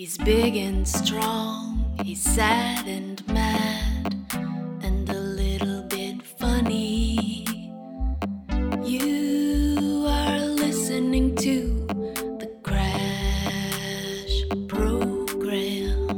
He's big and strong, he's sad and mad, and a little bit funny. You are listening to the Crash Program.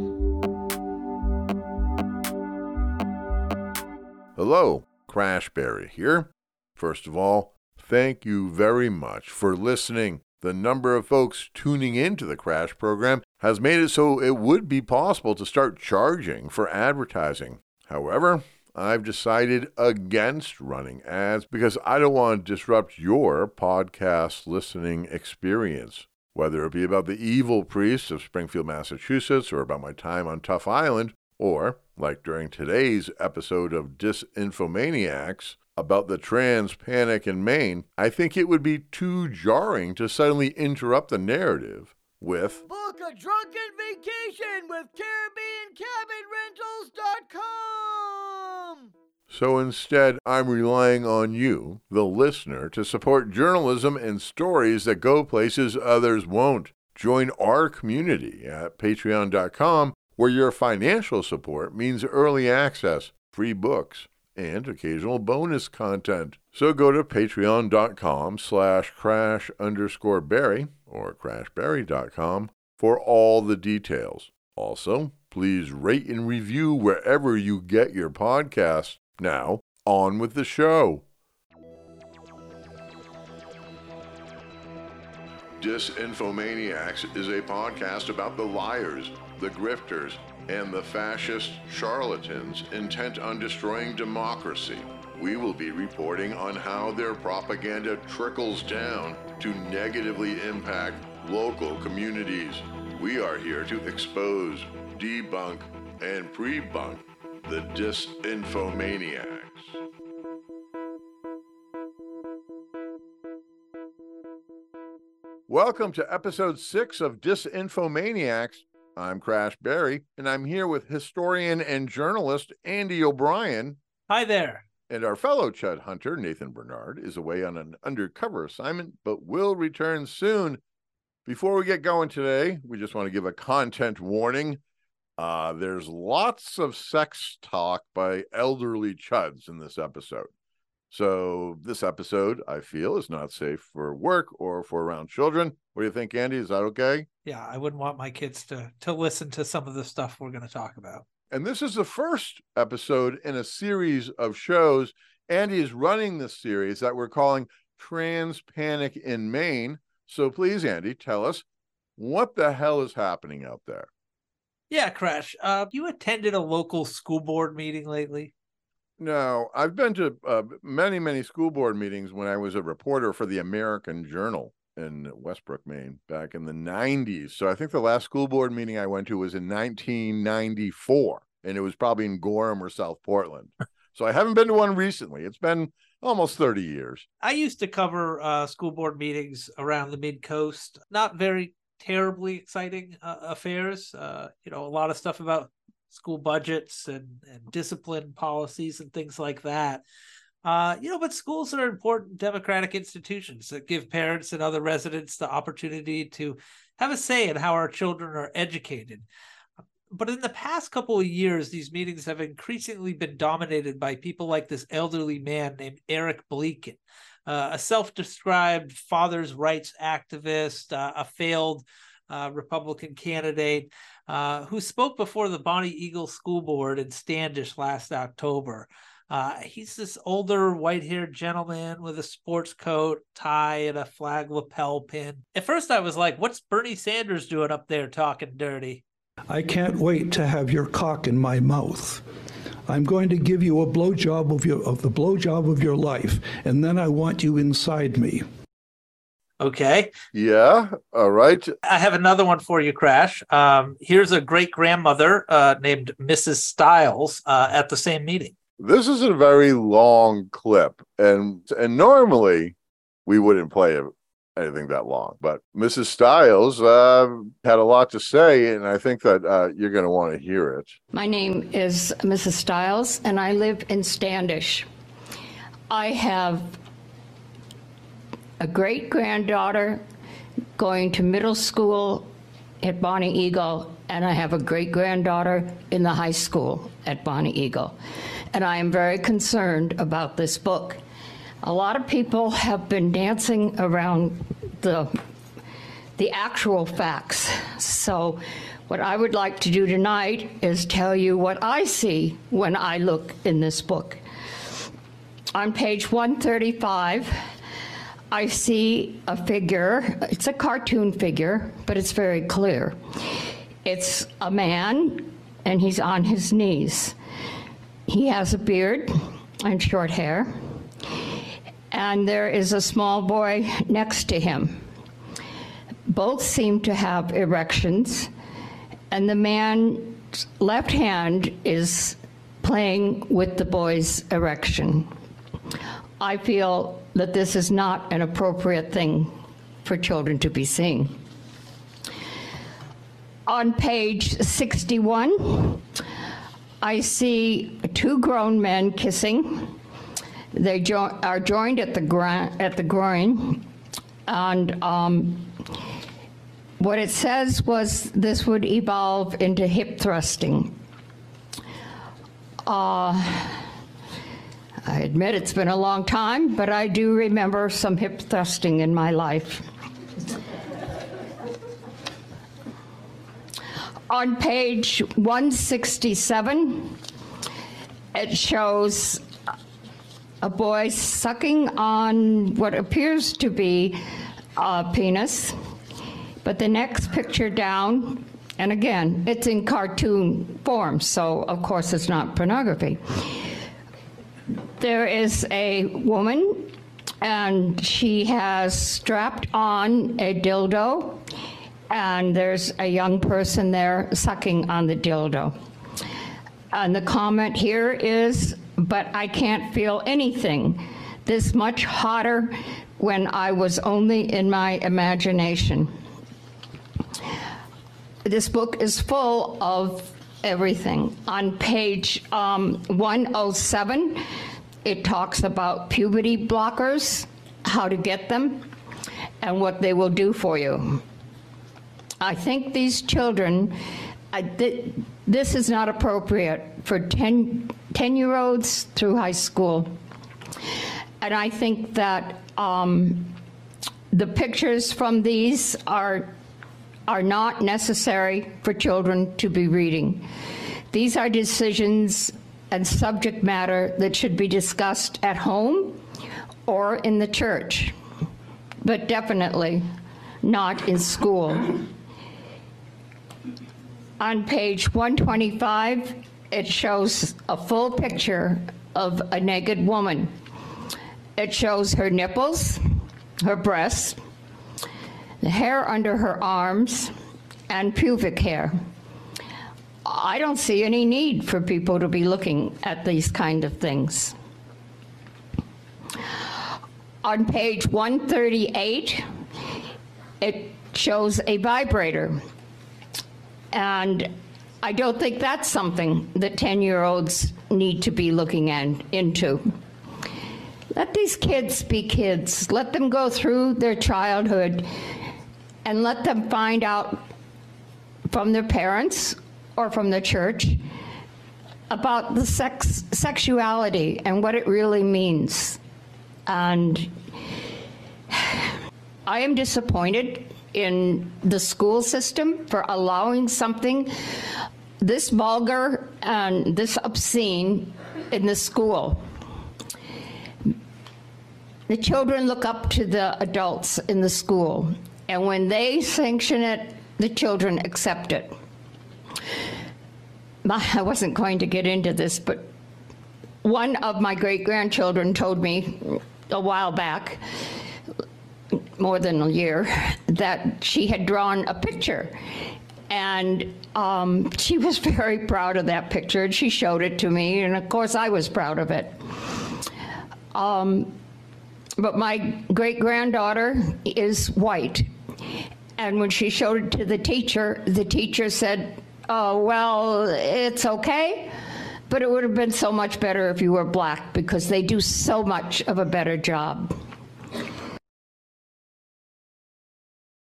Hello, Crash Barry here. First of all, thank you very much for listening. The number of folks tuning into the Crash program has made it so it would be possible to start charging for advertising. However, I've decided against running ads because I don't want to disrupt your podcast listening experience. Whether it be about the evil priests of Springfield, Massachusetts, or about my time on Tough Island, or, like during today's episode of Disinfomaniacs, about the trans panic in Maine, I think it would be too jarring to suddenly interrupt the narrative with Book a drunken vacation with CaribbeanCabinRentals.com. So instead, I'm relying on you, the listener, to support journalism and stories that go places others won't. Join our community at patreon.com, where your financial support means early access, free books, and occasional bonus content. So go to patreon.com slash crash underscore barry or crashbarry.com for all the details. Also, please rate and review wherever you get your podcasts. Now, on with the show. Disinfomaniacs is a podcast about the liars, the grifters, and the fascist charlatans intent on destroying democracy. We will be reporting on how their propaganda trickles down to negatively impact local communities. We are here to expose, debunk, and pre-bunk the disinfomaniacs. Welcome to episode six of Disinfomaniacs. I'm Crash Barry, and I'm here with historian and journalist Andy O'Brien. Hi there. And our fellow Chud hunter, Nathan Bernard, is away on an undercover assignment, but will return soon. Before we get going today, we just want to give a content warning. Uh, there's lots of sex talk by elderly chuds in this episode. So, this episode, I feel, is not safe for work or for around children. What do you think, Andy? Is that okay? Yeah, I wouldn't want my kids to to listen to some of the stuff we're going to talk about. And this is the first episode in a series of shows. Andy is running this series that we're calling Trans Panic in Maine. So please, Andy, tell us what the hell is happening out there? Yeah, Crash. Uh, you attended a local school board meeting lately? No, I've been to uh, many, many school board meetings when I was a reporter for the American Journal in Westbrook, Maine, back in the 90s. So I think the last school board meeting I went to was in 1994, and it was probably in Gorham or South Portland. so I haven't been to one recently. It's been almost 30 years. I used to cover uh, school board meetings around the mid coast. Not very terribly exciting uh, affairs. Uh, you know, a lot of stuff about school budgets and, and discipline policies and things like that. Uh, you know, but schools are important democratic institutions that give parents and other residents the opportunity to have a say in how our children are educated. But in the past couple of years, these meetings have increasingly been dominated by people like this elderly man named Eric Bleakin, uh, a self described father's rights activist, uh, a failed uh, Republican candidate uh, who spoke before the Bonnie Eagle School Board in Standish last October. Uh, he's this older white haired gentleman with a sports coat, tie, and a flag lapel pin. At first, I was like, what's Bernie Sanders doing up there talking dirty? I can't wait to have your cock in my mouth. I'm going to give you a blowjob of of the blowjob of your life, and then I want you inside me. Okay. Yeah. All right. I have another one for you, Crash. Um, here's a great grandmother uh, named Mrs. Stiles uh, at the same meeting. This is a very long clip, and and normally we wouldn't play anything that long. But Mrs. Stiles uh, had a lot to say, and I think that uh, you're going to want to hear it. My name is Mrs. Stiles, and I live in Standish. I have a great granddaughter going to middle school at Bonnie Eagle, and I have a great granddaughter in the high school at Bonnie Eagle. And I am very concerned about this book. A lot of people have been dancing around the, the actual facts. So, what I would like to do tonight is tell you what I see when I look in this book. On page 135, I see a figure. It's a cartoon figure, but it's very clear. It's a man, and he's on his knees. He has a beard and short hair, and there is a small boy next to him. Both seem to have erections, and the man's left hand is playing with the boy's erection. I feel that this is not an appropriate thing for children to be seeing. On page 61, I see two grown men kissing. They jo- are joined at the, at the groin, and um, what it says was this would evolve into hip thrusting. Uh, I admit it's been a long time, but I do remember some hip thrusting in my life. On page 167, it shows a boy sucking on what appears to be a penis. But the next picture down, and again, it's in cartoon form, so of course it's not pornography. There is a woman, and she has strapped on a dildo, and there's a young person there sucking on the dildo. And the comment here is, but I can't feel anything this much hotter when I was only in my imagination. This book is full of everything. On page um, 107, it talks about puberty blockers, how to get them, and what they will do for you. I think these children, I, th- this is not appropriate for 10, 10 year olds through high school. And I think that um, the pictures from these are, are not necessary for children to be reading. These are decisions and subject matter that should be discussed at home or in the church, but definitely not in school. On page 125, it shows a full picture of a naked woman. It shows her nipples, her breasts, the hair under her arms, and pubic hair. I don't see any need for people to be looking at these kind of things. On page 138, it shows a vibrator. And I don't think that's something that 10 year olds need to be looking in, into. Let these kids be kids. Let them go through their childhood and let them find out from their parents or from the church about the sex sexuality and what it really means. And I am disappointed in the school system for allowing something this vulgar and this obscene in the school. The children look up to the adults in the school, and when they sanction it, the children accept it. My, I wasn't going to get into this, but one of my great grandchildren told me a while back, more than a year, that she had drawn a picture. And um, she was very proud of that picture, and she showed it to me, and of course, I was proud of it. Um, but my great granddaughter is white. And when she showed it to the teacher, the teacher said, Oh, well, it's okay, but it would have been so much better if you were black because they do so much of a better job.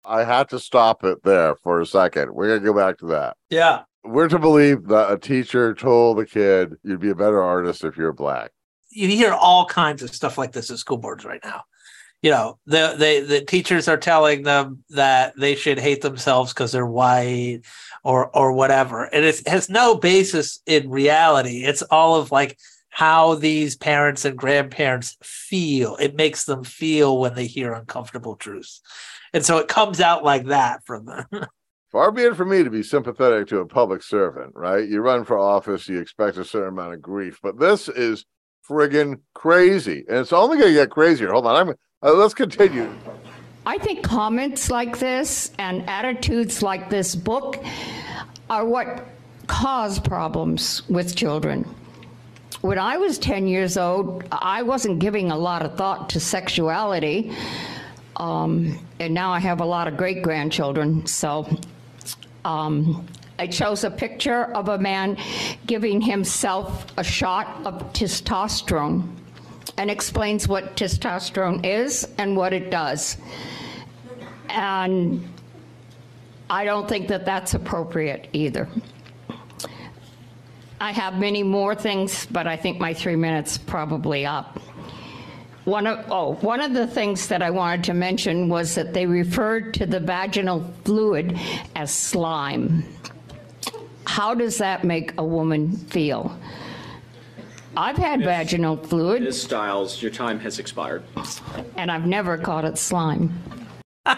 I had to stop it there for a second. We're gonna go back to that. Yeah. We're to believe that a teacher told the kid you'd be a better artist if you're black. You hear all kinds of stuff like this at school boards right now. You know, the the, the teachers are telling them that they should hate themselves because they're white or or whatever. And it has no basis in reality. It's all of like how these parents and grandparents feel. It makes them feel when they hear uncomfortable truths. And so it comes out like that from them. Far be it from me to be sympathetic to a public servant, right? You run for office, you expect a certain amount of grief, but this is friggin' crazy, and it's only to get crazier. Hold on, I'm. Uh, let's continue. I think comments like this and attitudes like this book are what cause problems with children. When I was 10 years old, I wasn't giving a lot of thought to sexuality. Um, and now I have a lot of great grandchildren, so um, it shows a picture of a man giving himself a shot of testosterone and explains what testosterone is and what it does. And I don't think that that's appropriate either. I have many more things, but I think my three minutes probably up. One of, oh, one of the things that I wanted to mention was that they referred to the vaginal fluid as slime. How does that make a woman feel? I've had vaginal fluid Ms. Stiles, your time has expired. and I've never called it slime.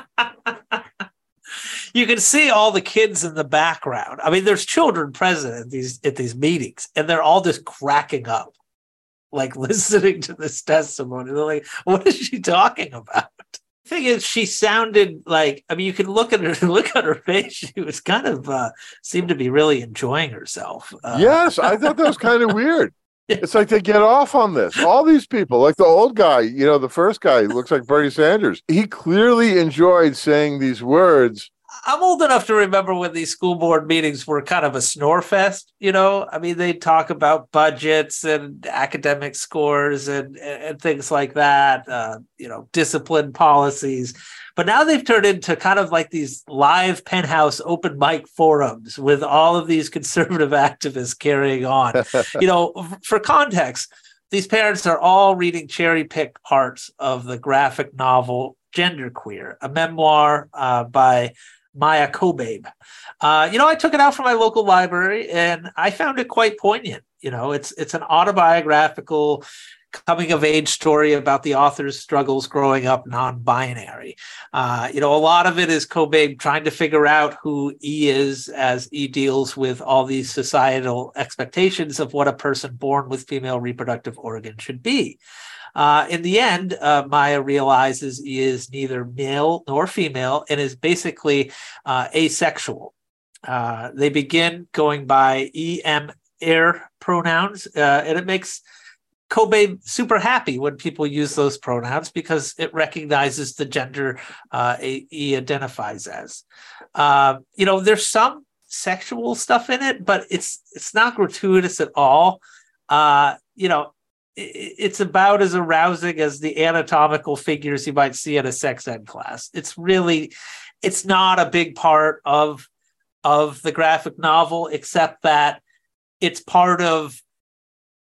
you can see all the kids in the background. I mean, there's children present at these at these meetings, and they're all just cracking up, like listening to this testimony. They're like, "What is she talking about?" The thing is, she sounded like I mean, you can look at her look at her face. She was kind of uh, seemed to be really enjoying herself. Uh, Yes, I thought that was kind of weird. It's like they get off on this. All these people, like the old guy, you know, the first guy looks like Bernie Sanders. He clearly enjoyed saying these words. I'm old enough to remember when these school board meetings were kind of a snore fest. You know, I mean, they talk about budgets and academic scores and and things like that. Uh, you know, discipline policies. But now they've turned into kind of like these live penthouse open mic forums with all of these conservative activists carrying on. you know, for context, these parents are all reading cherry picked parts of the graphic novel Genderqueer, a memoir uh, by Maya Kobabe. Uh, you know, I took it out from my local library and I found it quite poignant. You know, it's it's an autobiographical coming of age story about the author's struggles growing up non-binary. Uh, you know, a lot of it is Kobabe trying to figure out who he is as he deals with all these societal expectations of what a person born with female reproductive organ should be. Uh, in the end, uh, Maya realizes he is neither male nor female and is basically uh, asexual. Uh, they begin going by em air pronouns, uh, and it makes Kobe super happy when people use those pronouns because it recognizes the gender uh, he identifies as. Uh, you know, there's some sexual stuff in it, but it's it's not gratuitous at all. Uh, you know, it, it's about as arousing as the anatomical figures you might see in a sex ed class. It's really, it's not a big part of of the graphic novel, except that it's part of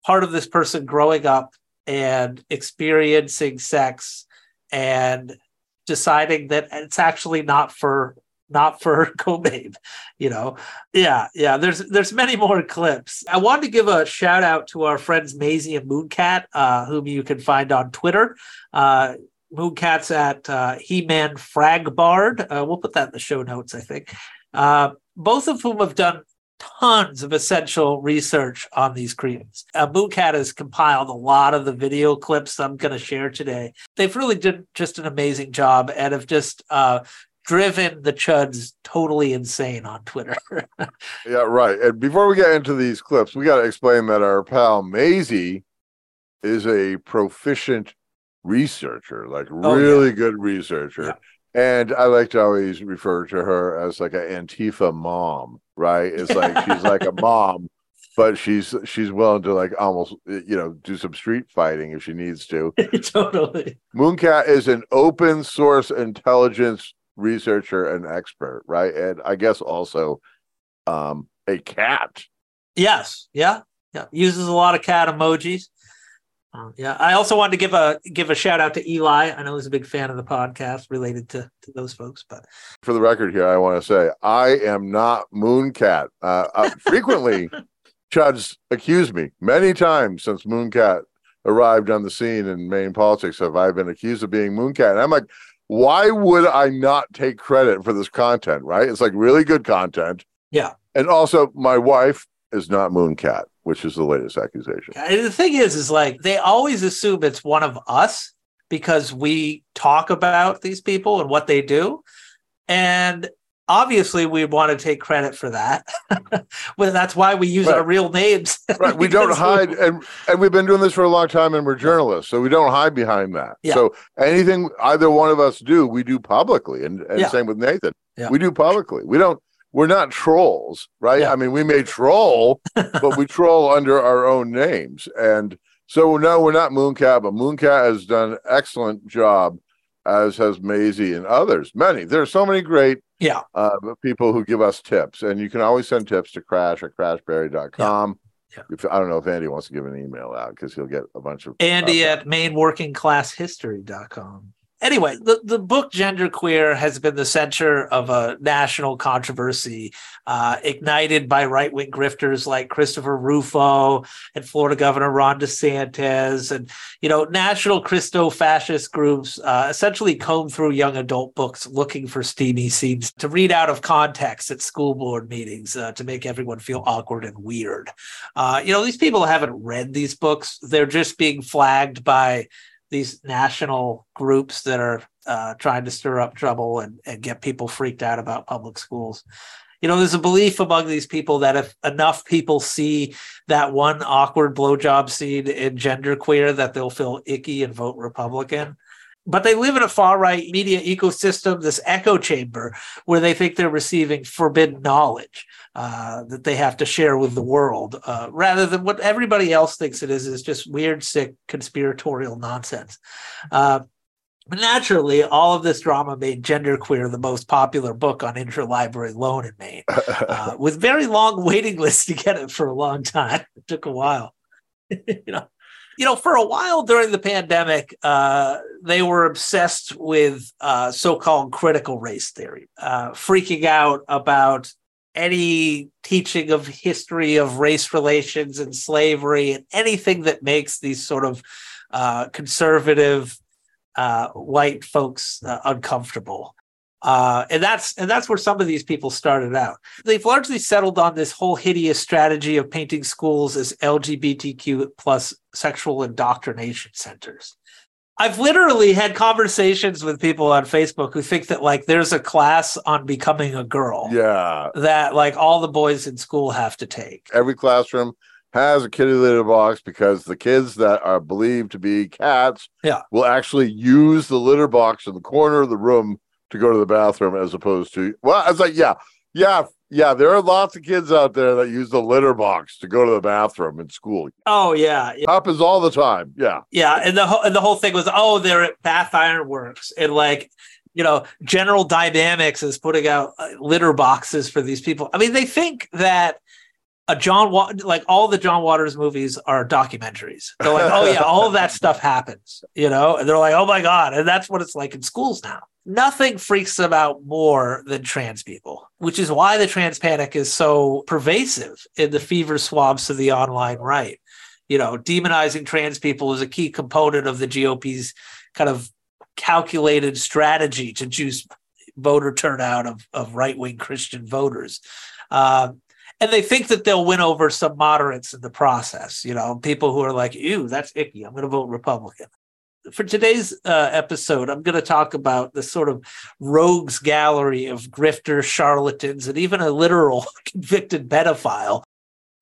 part of this person growing up and experiencing sex and deciding that it's actually not for not for Kobabe, you know. Yeah, yeah. There's there's many more clips. I wanted to give a shout out to our friends Maisie and Mooncat, uh, whom you can find on Twitter. Uh, Mooncat's at uh, He-Man Fragbard. Uh, we'll put that in the show notes, I think. Uh, both of whom have done tons of essential research on these creams. Uh, Mooncat has compiled a lot of the video clips I'm going to share today. They've really did just an amazing job and have just uh, driven the chuds totally insane on Twitter. Yeah, right. And before we get into these clips, we got to explain that our pal Maisie is a proficient researcher, like Oh, yeah. really good researcher. And I like to always refer to her as like an Antifa mom, right? It's like she's like a mom, but she's she's willing to like almost you know do some street fighting if she needs to. totally. Mooncat is an open source intelligence researcher and expert, right? And I guess also um, a cat. Yes. Yeah. Yeah. Uses a lot of cat emojis. Uh, yeah. I also wanted to give a give a shout out to Eli. I know he's a big fan of the podcast related to, to those folks, but For the record here, I want to say I am not Mooncat. Uh, uh, frequently, Chuds accused me many times since Mooncat arrived on the scene in Maine politics. Have I been accused of being Mooncat? And I'm like, why would I not take credit for this content? Right? It's like really good content. Yeah. And also, my wife is not Mooncat, which is the latest accusation. And the thing is, is like they always assume it's one of us because we talk about these people and what they do. And obviously we want to take credit for that. well, that's why we use Right. our real names. Right. We don't hide and and we've been doing this for a long time and we're journalists, so we don't hide behind that. Yeah. So anything either one of us do, we do publicly. And, and Yeah. same with Nathan. Yeah. We do publicly. We don't we're not trolls, right? Yeah. I mean, we may troll, but we troll under our own names. And so no, we're not Mooncat, but Mooncat has done an excellent job, as has Maisie and others. Many. There are so many great Yeah. uh, people who give us tips, and you can always send tips to crash at crashbarry.com. Yeah. If, I don't know if Andy wants to give an email out because he'll get a bunch of Andy uh, at mainworkingclasshistory.com. Anyway, the, the book Genderqueer has been the center of a national controversy uh, ignited by right wing grifters like Christopher Rufo and Florida Governor Ron DeSantis. And, you know, national Christo fascist groups uh, essentially comb through young adult books looking for steamy scenes to read out of context at school board meetings uh, to make everyone feel awkward and weird. Uh, you know, these people haven't read these books, they're just being flagged by these national groups that are uh, trying to stir up trouble and, and get people freaked out about public schools. You know, there's a belief among these people that if enough people see that one awkward blowjob scene in genderqueer, that they'll feel icky and vote Republican. But they live in a far right media ecosystem, this echo chamber, where they think they're receiving forbidden knowledge uh, that they have to share with the world, uh, rather than what everybody else thinks it is, is just weird, sick, conspiratorial nonsense. Uh, but naturally, all of this drama made Genderqueer the most popular book on interlibrary loan in Maine, uh, with very long waiting lists to get it for a long time. It took a while. you know, you know, for a while during the pandemic, uh, they were obsessed with uh, so-called critical race theory, uh, freaking out about any teaching of history of race relations and slavery and anything that makes these sort of uh, conservative uh, white folks uh, uncomfortable. Uh, and that's and that's where some of these people started out. They've largely settled on this whole hideous strategy of painting schools as LGBTQ plus sexual indoctrination centers. I've literally had conversations with people on Facebook who think that like there's a class on becoming a girl yeah. that like all the boys in school have to take. Every classroom has a kitty litter box because the kids that are believed to be cats Yeah. will actually use the litter box in the corner of the room to go to the bathroom as opposed to well, I was like, yeah, yeah, yeah. There are lots of kids out there that use the litter box to go to the bathroom in school. Oh yeah, yeah. Happens all the time. Yeah. Yeah, and the whole and the whole thing was, oh, they're at Bath Iron Works, and like, you know, General Dynamics is putting out uh, litter boxes for these people. I mean, they think that a John Wa- like all the John Waters movies are documentaries. They're like, oh yeah, all of that stuff happens, you know, and they're like, oh my god, and that's what it's like in schools now. Nothing freaks them out more than trans people, which is why the trans panic is so pervasive in the fever swabs of the online right you know, demonizing trans people is a key component of the GOP's kind of calculated strategy to juice voter turnout of, of right wing Christian voters. Um, and they think that they'll win over some moderates in the process, you know, people who are like, ew, that's icky. I'm going to vote Republican. For today's uh, episode, I'm going to talk about the sort of rogues gallery of grifters, charlatans, and even a literal convicted pedophile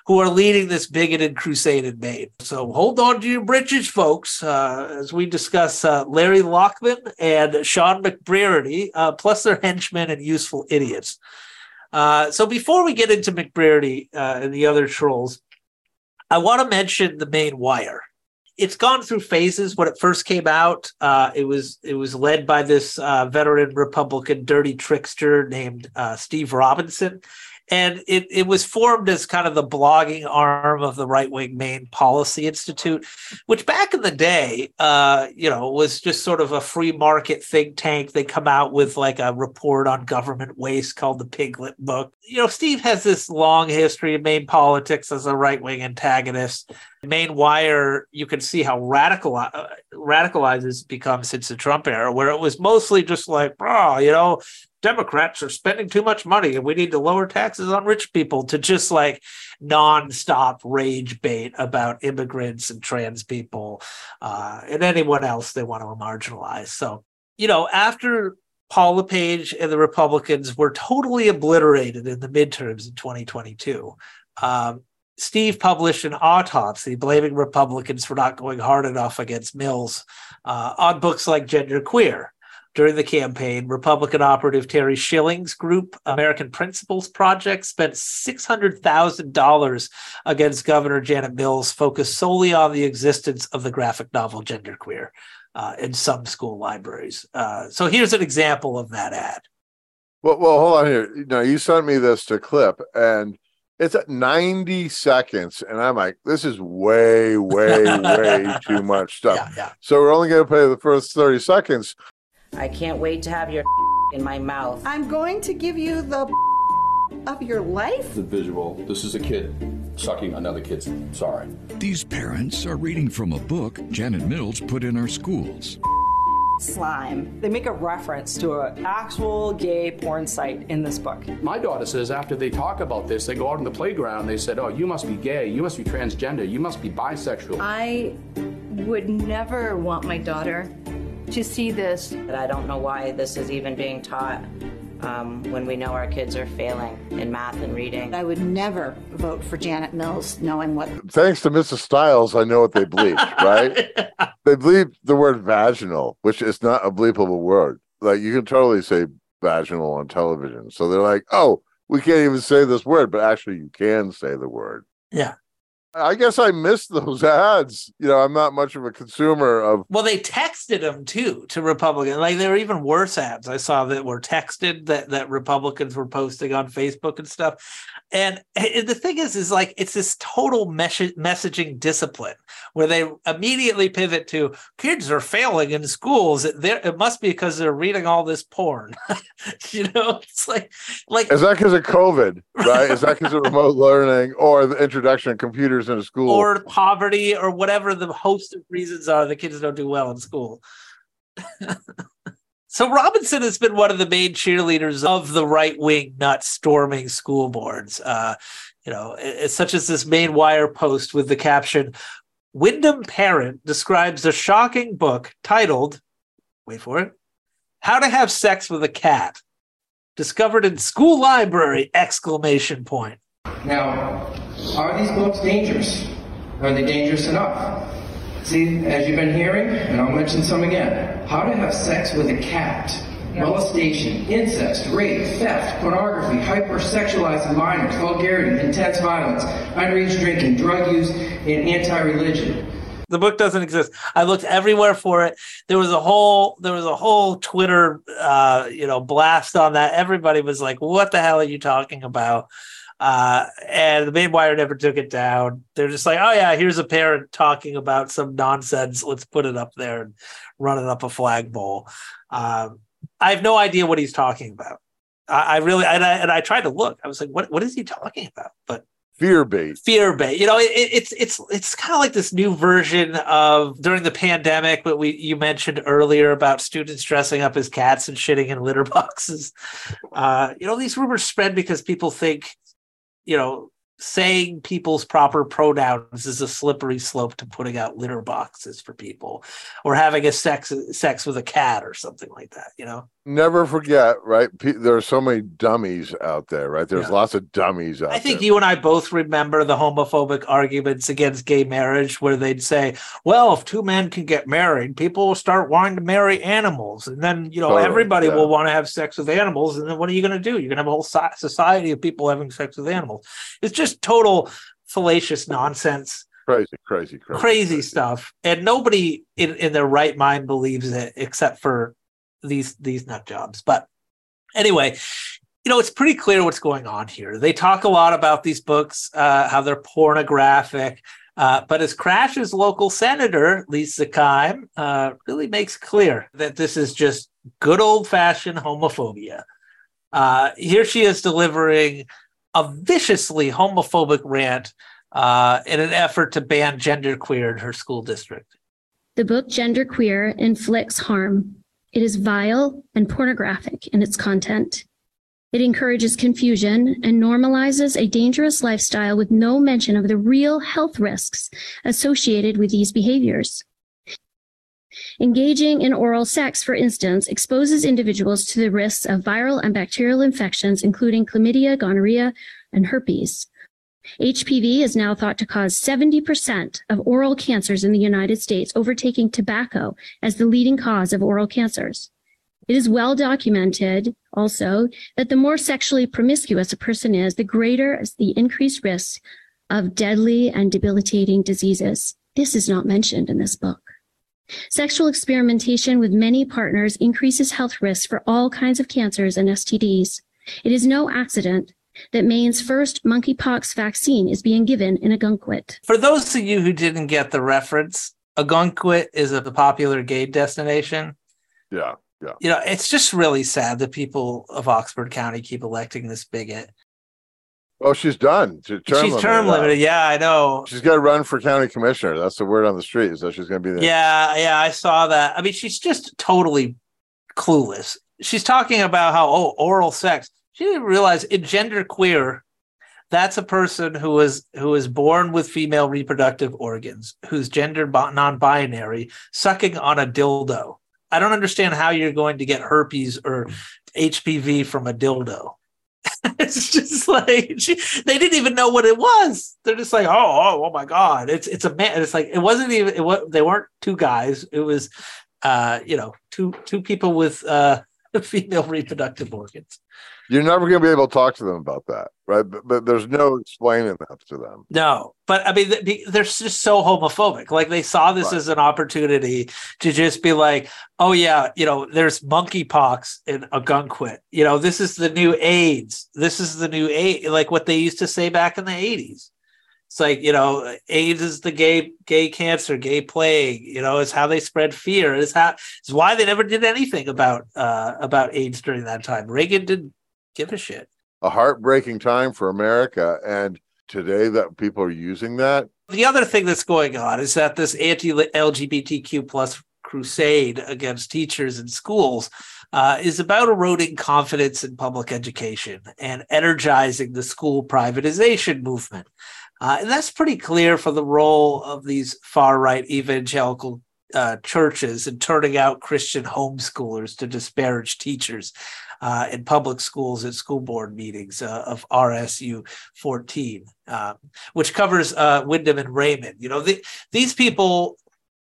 who are leading this bigoted crusade in Maine. So hold on to your britches, folks, uh, as we discuss uh, Larry Lockman and Shawn McBreairty, uh, plus their henchmen and useful idiots. Uh, so before we get into McBreairty uh, and the other trolls, I want to mention the Maine Wire. it's gone through phases. When it first came out, uh, it was it was led by this uh, veteran Republican dirty trickster named uh, Steve Robinson, and it, it was formed as kind of the blogging arm of the right wing Maine Policy Institute, which back in the day, uh, you know, was just sort of a free market think tank. They come out with like a report on government waste called the Piglet Book. You know, Steve has this long history of Maine politics as a right wing antagonist. Maine Wire, you can see how radical uh, radicalized it's become since the Trump era, where it was mostly just like, oh, you know, Democrats are spending too much money and we need to lower taxes on rich people to just like nonstop rage bait about immigrants and trans people uh, and anyone else they want to marginalize. So, you know, after Paul LePage and the Republicans were totally obliterated in the midterms in 2022, um, Steve published an autopsy blaming Republicans for not going hard enough against Mills uh, on books like Gender Queer during the campaign, Republican operative Terry Schilling's group, American Principles Project, spent $600,000 against Governor Janet Mills, focused solely on the existence of the graphic novel Genderqueer uh, in some school libraries. Uh, so here's an example of that ad. Well, well, hold on here. Now you sent me this to clip, and it's at 90 seconds, and I'm like, this is way, way, way too much stuff. Yeah, yeah. So we're only going to play the first 30 seconds. I can't wait to have your in my mouth. I'm going to give you the of your life. The visual. This is a kid sucking another kid's. Sorry. These parents are reading from a book Janet Mills put in our schools. Slime. They make a reference to an actual gay porn site in this book. My daughter says after they talk about this, they go out on the playground. They said, "Oh, you must be gay. You must be transgender. You must be bisexual." I would never want my daughter to see this. But I don't know why this is even being taught um, when we know our kids are failing in math and reading. I would never vote for Janet Mills knowing what. Thanks to Mrs. Stiles, I know what they bleep, right? they bleep the word vaginal, which is not a bleepable word. Like you can totally say vaginal on television. So they're like, oh, we can't even say this word, but actually you can say the word. Yeah. I guess I missed those ads. You know, I'm not much of a consumer of. Well, they texted them too to Republicans. Like there were even worse ads I saw that were texted that that Republicans were posting on Facebook and stuff. And, and the thing is, is like it's this total mes- messaging discipline where they immediately pivot to kids are failing in schools. It, it must be because they're reading all this porn. you know, it's like like is that because of COVID, right? is that because of remote learning or the introduction of computers in a school or poverty or whatever the host of reasons are the kids don't do well in school? So Robinson has been one of the main cheerleaders of the right wing not storming school boards. Uh, you know, such as this Maine Wire post with the caption Windham parent describes a shocking book titled, wait for it, How to Have Sex with a Cat, discovered in school library! Exclamation point. Now, are these books dangerous? Are they dangerous enough? See, as you've been hearing, and I'll mention some again, how to have sex with a cat, molestation, incest, rape, theft, pornography, hypersexualizing minors, vulgarity, intense violence, underage drinking, drug use, and anti-religion. The book doesn't exist. I looked everywhere for it. There was a whole there was a whole Twitter uh, you know blast on that. Everybody was like, "What the hell are you talking about?" Uh, and the Maine Wire never took it down. They're just like, oh yeah, here's a parent talking about some nonsense. Let's put it up there and run it up a flagpole. Um, I have no idea what he's talking about. I, I really and I, and I tried to look. I was like, what what is he talking about? But fear bait fear bait you know it, it's it's it's kind of like this new version of during the pandemic what we you mentioned earlier about students dressing up as cats and shitting in litter boxes uh, you know these rumors spread because people think you know, saying people's proper pronouns is a slippery slope to putting out litter boxes for people or having a sex sex with a cat or something like that you know never forget right there are so many dummies out there right there's yeah. lots of dummies out i think there. you and i both remember the homophobic arguments against gay marriage where they'd say well if two men can get married people will start wanting to marry animals and then you know totally, everybody yeah. will want to have sex with animals and then what are you going to do you're going to have a whole society of people having sex with animals it's just total fallacious nonsense Crazy, crazy, crazy. crazy stuff and nobody in, in their right mind believes it except for these these nut jobs but anyway you know it's pretty clear what's going on here they talk a lot about these books uh, how they're pornographic uh, but as crash's local senator lisa Keim, uh, really makes clear that this is just good old-fashioned homophobia uh, here she is delivering a viciously homophobic rant uh, in an effort to ban genderqueer in her school district. The book Genderqueer inflicts harm. It is vile and pornographic in its content. It encourages confusion and normalizes a dangerous lifestyle with no mention of the real health risks associated with these behaviors. Engaging in oral sex, for instance, exposes individuals to the risks of viral and bacterial infections, including chlamydia, gonorrhea, and herpes. HPV is now thought to cause 70% of oral cancers in the United States, overtaking tobacco as the leading cause of oral cancers. It is well documented also that the more sexually promiscuous a person is, the greater is the increased risk of deadly and debilitating diseases. This is not mentioned in this book. Sexual experimentation with many partners increases health risks for all kinds of cancers and STDs. It is no accident that Maine's first monkeypox vaccine is being given in Ogunquit. For those of you who didn't get the reference, Ogunquit is a popular gay destination. Yeah, yeah. You know, it's just really sad that people of Oxford County keep electing this bigot. Oh, she's done. She's term She's limited term now. limited. Yeah, I know. She's got to run for county commissioner. That's the word on the street. So she's going to be the Yeah, yeah, I saw that. I mean, she's just totally clueless. She's talking about how oh, oral sex. She didn't realize in gender queer, that's a person who was who was born with female reproductive organs, who's gender bi- non-binary, sucking on a dildo. I don't understand how you're going to get herpes or HPV from a dildo. it's just like she, they didn't even know what it was. They're just like, oh, oh, oh my god, it's it's a man. It's like it wasn't even it was they weren't two guys. It was, uh, you know, two two people with uh female reproductive organs. You're never going to be able to talk to them about that, right? But, but there's no explaining that to them. No, but I mean, they're just so homophobic. Like they saw this Right. as an opportunity to just be like, oh yeah, you know, there's monkeypox in Ogunquit. You know, this is the new AIDS. This is the new AIDS, like what they used to say back in the 80s. It's like, you know, AIDS is the gay gay cancer, gay plague, you know, it's how they spread fear. It's how it's why they never did anything about uh about AIDS during that time. Reagan didn't give a shit. A heartbreaking time for America. And today that people are using that. the other thing that's going on is that this anti-LGBTQ plus crusade against teachers and schools uh, is about eroding confidence in public education and energizing the school privatization movement. Uh, and that's pretty clear for the role of these far right evangelical uh, churches in turning out Christian homeschoolers to disparage teachers uh, in public schools at school board meetings uh, of RSU 14, um, which covers uh, Windham and Raymond. You know, the, these people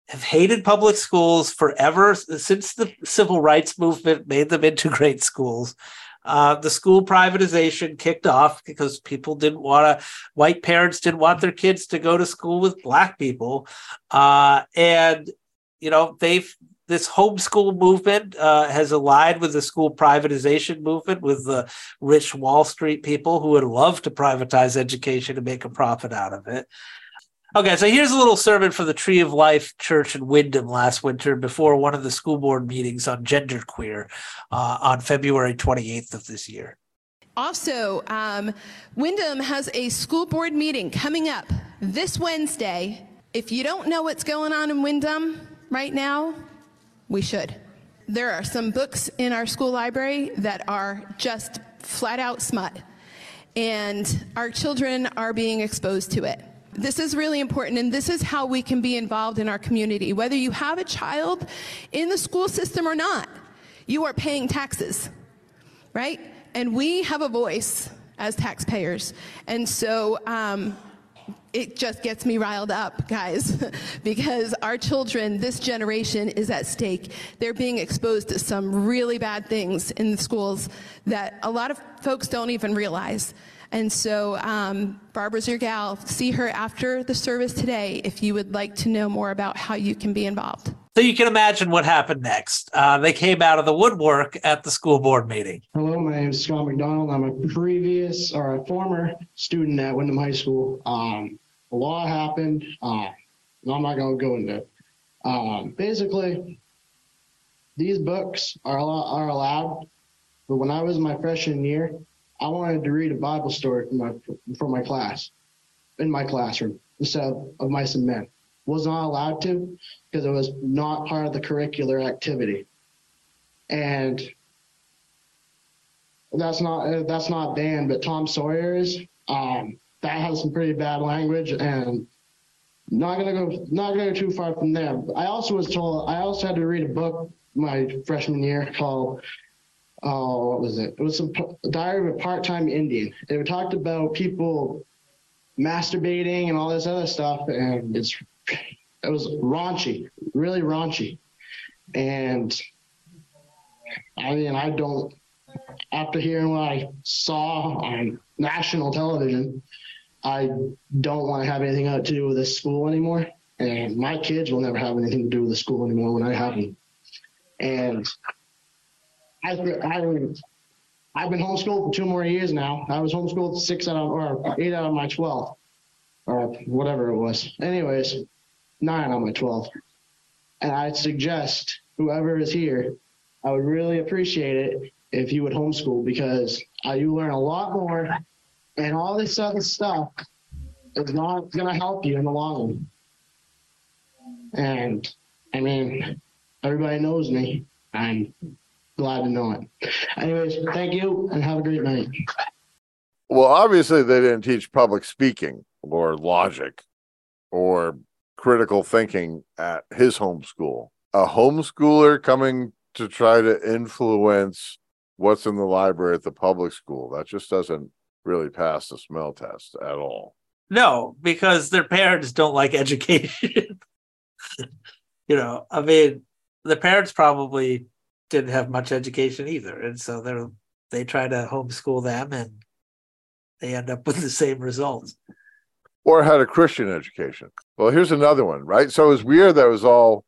have hated public schools forever since the civil rights movement made them into great schools. Uh, the school privatization kicked off because people didn't want to, white parents didn't want their kids to go to school with black people. Uh, and, you know, they've, this homeschool movement uh, has allied with the school privatization movement with the rich Wall Street people who would love to privatize education and make a profit out of it. Okay, so here's a little sermon for the Tree of Life Church in Windham last winter before one of the school board meetings on genderqueer uh, on February 28th of this year. Also, um, Windham has a school board meeting coming up this Wednesday. If you don't know what's going on in Windham right now, we should. There are some books in our school library that are just flat out smut, and our children are being exposed to it. This is really important, and this is how we can be involved in our community. Whether you have a child in the school system or not, you are paying taxes, right? And we have a voice as taxpayers. And so um, it just gets me riled up, guys, because our children, this generation, is at stake. They're being exposed to some really bad things in the schools that a lot of folks don't even realize. And so, um, Barbara's your gal. See her after the service today if you would like to know more about how you can be involved. So you can imagine what happened next. Uh, they came out of the woodwork at the school board meeting. Hello, my name is Scott McDonald. I'm a previous or a former student at Windham High School. Um, a happened. Uh, I'm not going to go into it. Um, basically, these books are, are allowed, but when I was my freshman year, I wanted to read a Bible story for my my class, in my classroom instead of mice and men. Was not allowed to because it was not part of the curricular activity, and that's not that's not banned. But Tom Sawyer is. Um, that has some pretty bad language, and not gonna go not gonna go too far from there. I also was told I also had to read a book my freshman year called oh, what was it? It was a diary of a part-time Indian. It talked about people masturbating and all this other stuff, and it's it was raunchy, really raunchy. And I mean, I don't. After hearing what I saw on national television, I don't want to have anything to do with this school anymore. And my kids will never have anything to do with the school anymore when I have them. And I, I, I've been homeschooled for two more years now. I was homeschooled six out of, or eight out of my 12, or whatever it was. Anyways, nine out of my 12. And I suggest whoever is here, I would really appreciate it if you would homeschool because uh, you learn a lot more and all this other stuff is not going to help you in the long run. And I mean, everybody knows me. I'm glad to know it. Anyways, thank you and have a great night. Well, obviously, they didn't teach public speaking or logic or critical thinking at his homeschool. A homeschooler coming to try to influence what's in the library at the public school, that just doesn't really pass the smell test at all. No, because their parents don't like education. you know, I mean, the parents probably didn't have much education either, and so they're they try to homeschool them, and they end up with the same results. Or had a Christian education. Well, here's another one, right? So it was weird that it was all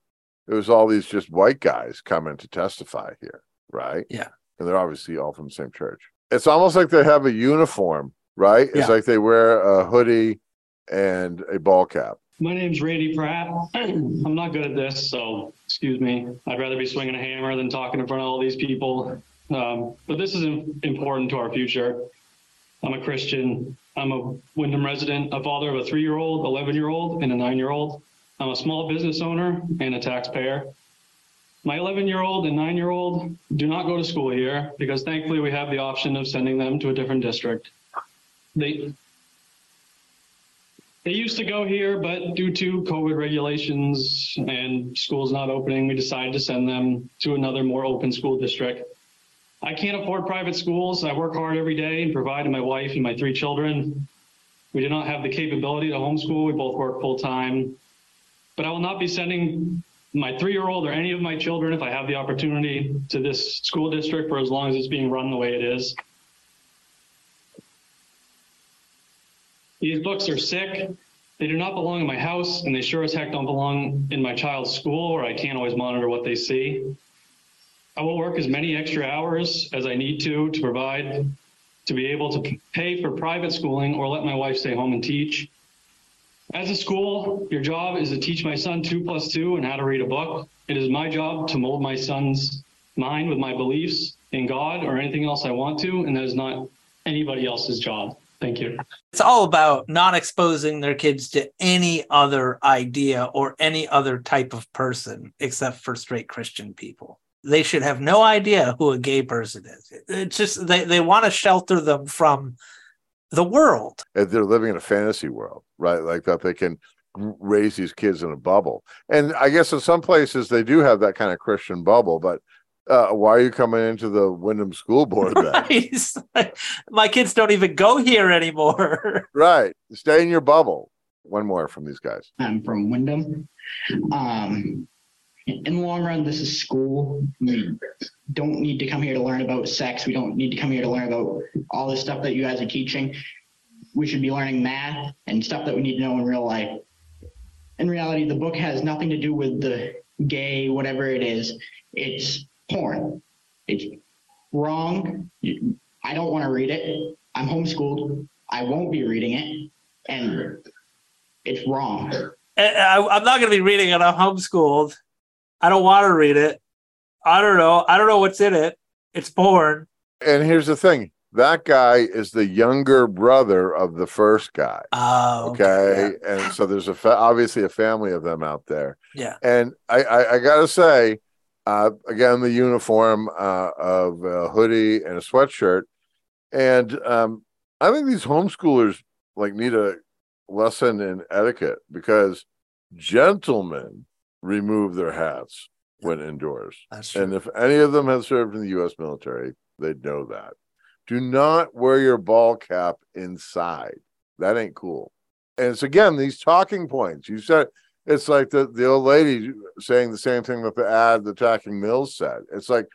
it was all these just white guys coming to testify here, right? Yeah, and they're obviously all from the same church it's almost like they have a uniform, right? It's like they wear a hoodie and a ball cap. My name's Randy Pratt. I'm not good at this, so excuse me. I'd rather be swinging a hammer than talking in front of all these people. Um, but this is important to our future. I'm a Christian. I'm a Windham resident, a father of a three year old, 11 year old, and a nine year old. I'm a small business owner and a taxpayer. My 11 year old and nine year old do not go to school here because thankfully we have the option of sending them to a different district. They, they used to go here, but due to COVID regulations and schools not opening, we decided to send them to another more open school district. I can't afford private schools. I work hard every day and provide my wife and my three children. We do not have the capability to homeschool. We both work full time. But I will not be sending my three year old or any of my children, if I have the opportunity, to this school district for as long as it's being run the way it is. These books are sick. They do not belong in my house, and they sure as heck don't belong in my child's school where I can't always monitor what they see. I will work as many extra hours as I need to to provide to be able to pay for private schooling or let my wife stay home and teach. As a school, your job is to teach my son two plus two and how to read a book. It is my job to mold my son's mind with my beliefs in God or anything else I want to, and that is not anybody else's job. Thank you. It's all about not exposing their kids to any other idea or any other type of person except for straight Christian people. They should have no idea who a gay person is. It's just they, they want to shelter them from the world. And they're living in a fantasy world, right? Like that they can raise these kids in a bubble. And I guess in some places they do have that kind of Christian bubble, but uh, why are you coming into the Windham School Board then? Right. My kids don't even go here anymore. right. Stay in your bubble. One more from these guys. I'm from Windham. Um, in the long run, this is school. We don't need to come here to learn about sex. We don't need to come here to learn about all this stuff that you guys are teaching. We should be learning math and stuff that we need to know in real life. In reality, the book has nothing to do with the gay, whatever it is. It's porn. It's wrong. I don't want to read it. I'm homeschooled. I won't be reading it. And it's wrong. Eh, eh, I, I'm not going to be reading it. I'm homeschooled. I don't want to read it. I don't know. I don't know what's in it. It's porn. And here's the thing that guy is the younger brother of the first guy. Oh, okay. okay, And so there's a fa- obviously a family of them out there. Yeah. And I, I, I got to say, uh, again, the uniform uh, of a hoodie and a sweatshirt. And um, I think these homeschoolers like need a lesson in etiquette because gentlemen remove their hats when indoors. That's true. And if any of them have served in the U.S. military, they'd know that. Do not wear your ball cap inside. That ain't cool. And it's again these talking points. You said it's like the, the old lady saying the same thing that the ad the attacking Mills said. It's like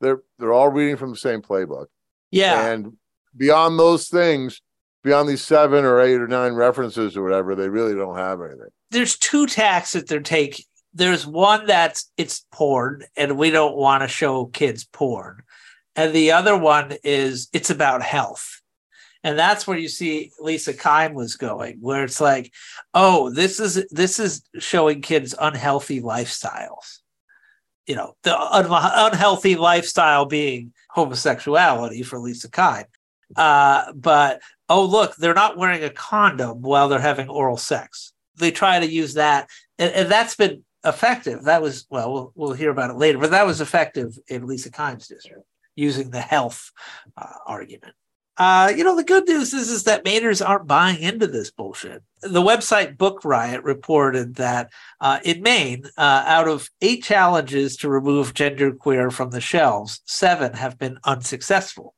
they're they're all reading from the same playbook. Yeah. And beyond those things, beyond these seven or eight or nine references or whatever, they really don't have anything. There's two tacks that they're taking. There's one that's it's porn, and we don't want to show kids porn. And the other one is it's about health. And that's where you see Lisa Keim was going, where it's like, oh, this is this is showing kids unhealthy lifestyles. You know, the un- unhealthy lifestyle being homosexuality for Lisa Keim. Uh, but oh, look, they're not wearing a condom while they're having oral sex. They try to use that, and, and that's been effective. That was well, well, we'll hear about it later, but that was effective in Lisa Keim's district using the health uh, argument. Uh, you know, the good news is, is that Mainers aren't buying into this bullshit. The website Book Riot reported that uh, in Maine, uh, out of eight challenges to remove genderqueer from the shelves, seven have been unsuccessful.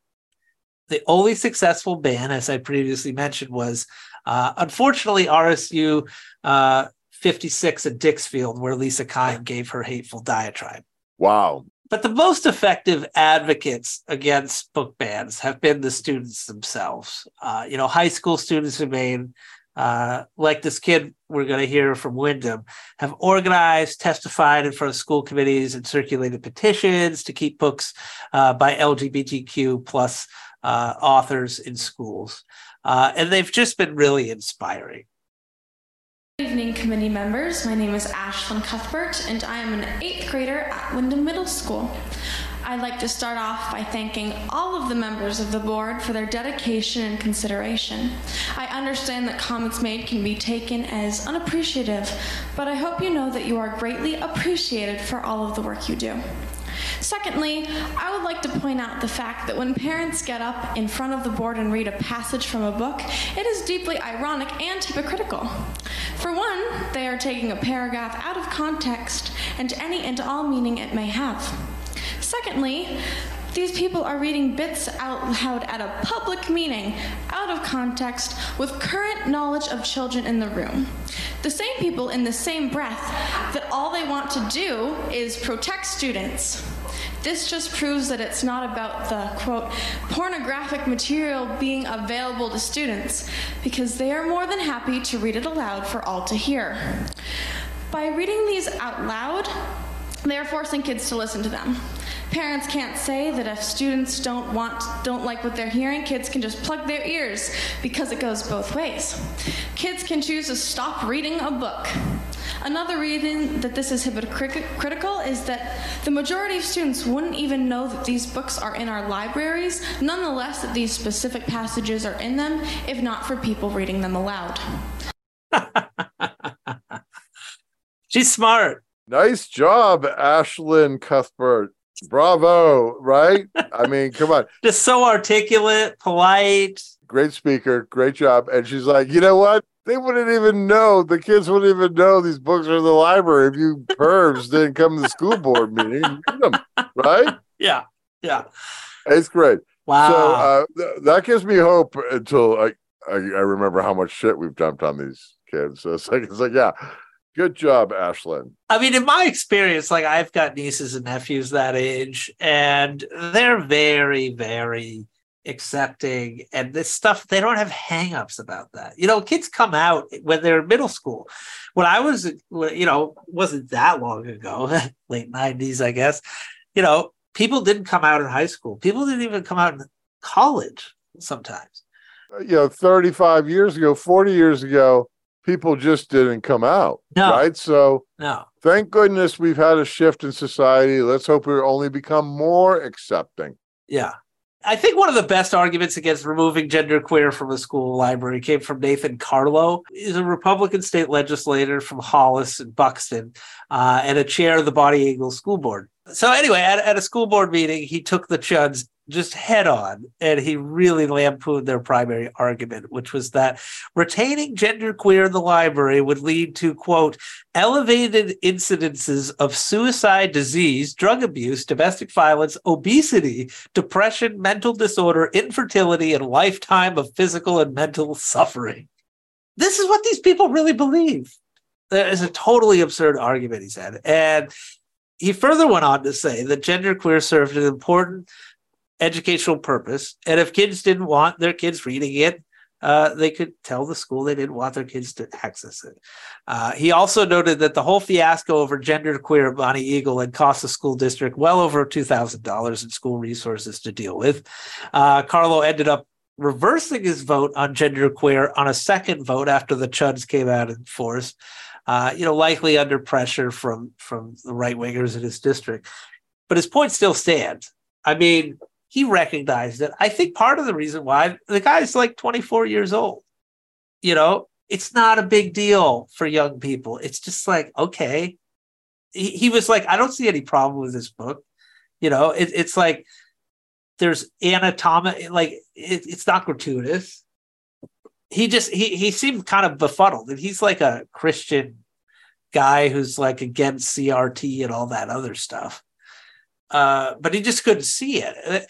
The only successful ban, as I previously mentioned, was uh, unfortunately RSU uh, 56 at Dixfield, where Lisa Keim gave her hateful diatribe. Wow. But the most effective advocates against book bans have been the students themselves. Uh, you know, high school students in Maine, uh, like this kid we're going to hear from Windham, have organized, testified in front of school committees, and circulated petitions to keep books uh, by LGBTQ plus uh, authors in schools. Uh, and they've just been really inspiring. Good evening, committee members. My name is Ashlyn Cuthbert, and I am an eighth grader at Windham Middle School. I'd like to start off by thanking all of the members of the board for their dedication and consideration. I understand that comments made can be taken as unappreciative, but I hope you know that you are greatly appreciated for all of the work you do. Secondly, I would like to point out the fact that when parents get up in front of the board and read a passage from a book, it is deeply ironic and hypocritical. For one, they are taking a paragraph out of context and any and all meaning it may have. Secondly, these people are reading bits out loud at a public meeting, out of context, with current knowledge of children in the room. The same people, in the same breath, that all they want to do is protect students. This just proves that it's not about the quote pornographic material being available to students, because they are more than happy to read it aloud for all to hear. By reading these out loud, they are forcing kids to listen to them. Parents can't say that if students don't want don't like what they're hearing, kids can just plug their ears because it goes both ways. Kids can choose to stop reading a book. Another reason that this is hypocritical is that the majority of students wouldn't even know that these books are in our libraries, nonetheless that these specific passages are in them, if not for people reading them aloud. She's smart. Nice job, Ashlyn Cuthbert. Bravo, right? I mean, come on. Just so articulate, polite. Great speaker, great job. And she's like, you know what? They wouldn't even know. The kids wouldn't even know these books are in the library if you pervs didn't come to the school board meeting. Them, right? Yeah, yeah. Eighth grade. Wow. So uh, th- that gives me hope until I, I I remember how much shit we've dumped on these kids. So it's like it's like yeah, good job, Ashlyn. I mean, in my experience, like I've got nieces and nephews that age, and they're very, very accepting and this stuff they don't have hangups about that. You know kids come out when they're in middle school. When i was you know wasn't that long ago late 90s i guess you know people didn't come out in high school. People didn't even come out in college sometimes. Uh, you know 35 years ago 40 years ago people just didn't come out no. right so no thank goodness we've had a shift in society let's hope we only become more accepting yeah I think one of the best arguments against removing genderqueer from a school library came from Nathan Carlow. He's a Republican state legislator from Hollis and Buxton uh, and a chair of the Bonnie Eagle School Board. So anyway, at, at a school board meeting, he took the chuds just head on and he really lampooned their primary argument which was that retaining genderqueer in the library would lead to quote elevated incidences of suicide disease drug abuse domestic violence obesity depression mental disorder infertility and lifetime of physical and mental suffering. This is what these people really believe. That is a totally absurd argument he said. And he further went on to say that genderqueer served an important educational purpose. And if kids didn't want their kids reading it, uh, they could tell the school they didn't want their kids to access it. Uh, he also noted that the whole fiasco over genderqueer Bonnie Eagle had cost the school district well over $2,000 in school resources to deal with. Uh, Carlow ended up reversing his vote on genderqueer on a second vote after the Chuds came out in force. Uh, you know, likely under pressure from from the right wingers in his district. But his point still stands. I mean, he recognized it. I think part of the reason why the guy's like 24 years old. You know, it's not a big deal for young people. It's just like, okay. He, he was like, I don't see any problem with this book. You know, it, it's like there's anatomic, like it, it's not gratuitous. He just he he seemed kind of befuddled, and he's like a Christian guy who's like against CRT and all that other stuff. Uh, but he just couldn't see it.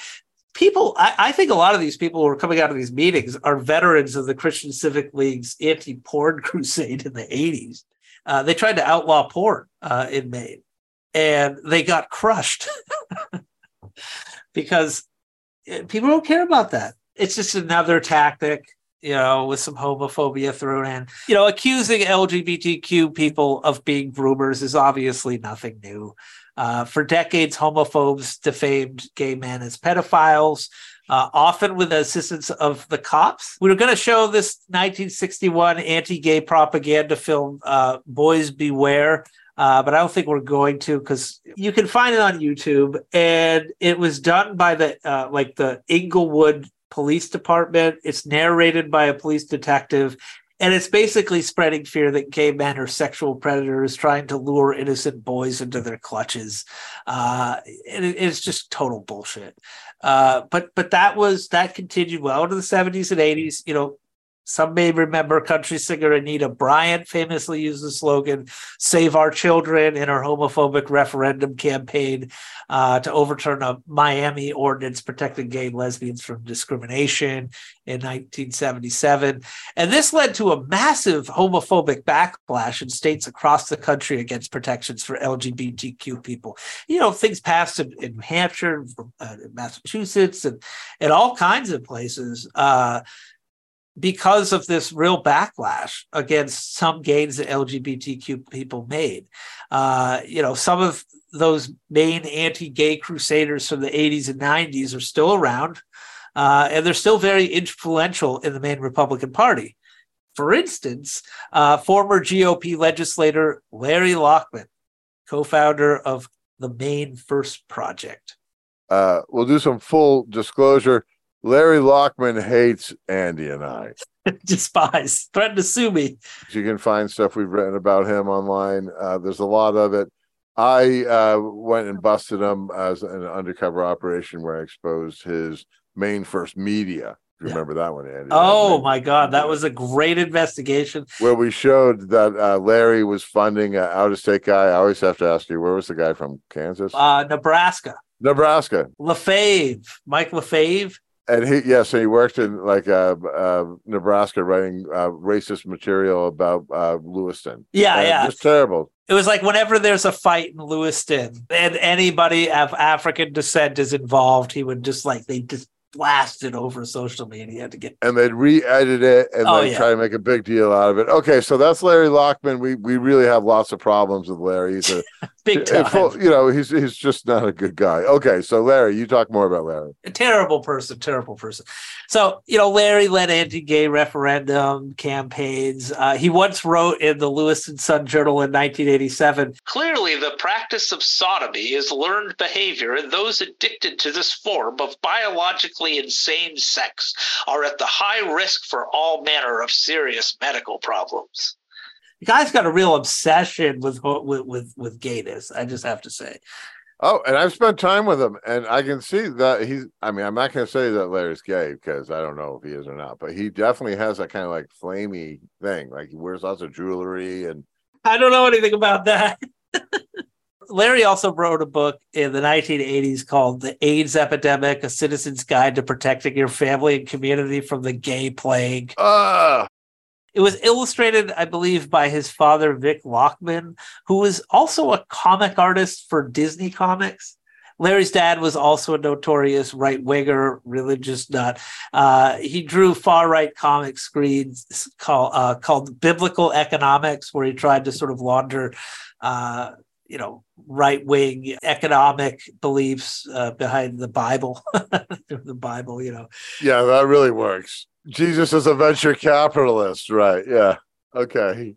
People, I, I, think a lot of these people who are coming out of these meetings are veterans of the Christian Civic League's anti-porn crusade in the '80s. Uh, they tried to outlaw porn uh, in Maine, and they got crushed because uh, people don't care about that. It's just another tactic you know, with some homophobia thrown in. You know, accusing LGBTQ people of being groomers is obviously nothing new. Uh, for decades, homophobes defamed gay men as pedophiles, uh, often with the assistance of the cops. We were going to show this 1961 anti gay propaganda film, uh, Boys Beware. Uh, but I don't think we're going to because you can find it on YouTube, and it was done by the uh, like the Inglewood Police Department. It's narrated by a police detective, and it's basically spreading fear that gay men are sexual predators trying to lure innocent boys into their clutches. Uh, and it, it's just total bullshit. Uh, but but that was that continued well into the 70s and 80s. You know, some may remember country singer Anita Bryant famously used the slogan Save Our Children in her homophobic referendum campaign uh, to overturn a Miami ordinance protecting gay lesbians from discrimination in 1977. And this led to a massive homophobic backlash in states across the country against protections for LGBTQ people. You know, things passed in, in Hampshire, uh, in Massachusetts, and, and all kinds of places. Uh, because of this real backlash against some gains that LGBTQ people made. Uh, you know, some of those Maine anti-gay crusaders from the 80s and 90s are still around, uh, and they're still very influential in the Maine Republican Party. For instance, uh, former GOP legislator Larry Lockman, co-founder of the Maine First Project. Uh, we'll do some full disclosure. Larry Lockman hates Andy and I. Despise, threaten to sue me. You can find stuff we've written about him online. Uh, there's a lot of it. I uh, went and busted him as an undercover operation where I exposed his Maine First Media. If you yeah. remember that one, Andy. Oh my God, that was a great investigation. Where we showed that uh, Larry was funding an out-of-state guy. I always have to ask you, where was the guy from? Kansas? Uh, Nebraska. Nebraska. Lefebvre, Mike Lefebvre and he yes, and he worked in like uh, uh Nebraska writing uh, racist material about uh, Lewiston. Yeah, And yeah. just terrible. It was like whenever there's a fight in Lewiston and anybody of African descent is involved, he would just like they just blast it over social media to get and they'd re-edit it and Oh, they'd yeah. try to make a big deal out of it. Okay, so that's Larry Lockman. We we really have lots of problems with Larry. He's a Big a time. full- you know, he's he's just not a good guy. Okay, so Larry, you talk more about Larry. a terrible person, terrible person. So, you know, Larry led anti gay referendum campaigns. Uh, he once wrote in the Lewiston Sun Journal in 1987 Clearly, the practice of sodomy is learned behavior, and those addicted to this form of biologically insane sex are at the high risk for all manner of serious medical problems. the guy's got a real obsession with, with, with, with gayness, I just have to say. Oh, and I've spent time with him, and I can see that he's. I mean, I'm not going to say that Larry's gay because I don't know if he is or not, but he definitely has that kind of like flamey thing. Like he wears lots of jewelry, and I don't know anything about that. Larry also wrote a book in the 1980s called The AIDS Epidemic A Citizen's Guide to Protecting Your Family and Community from the Gay Plague. uh, It was illustrated, I believe, by his father, Vic Lockman, who was also a comic artist for Disney Comics. Larry's dad was also a notorious right winger, religious nut. Uh, he drew far right comic screens called, uh, called Biblical Economics, where he tried to sort of launder, uh, you know, right wing economic beliefs uh, behind the Bible. the Bible, you know. yeah, that really works. Jesus is a venture capitalist, right? Yeah. Okay.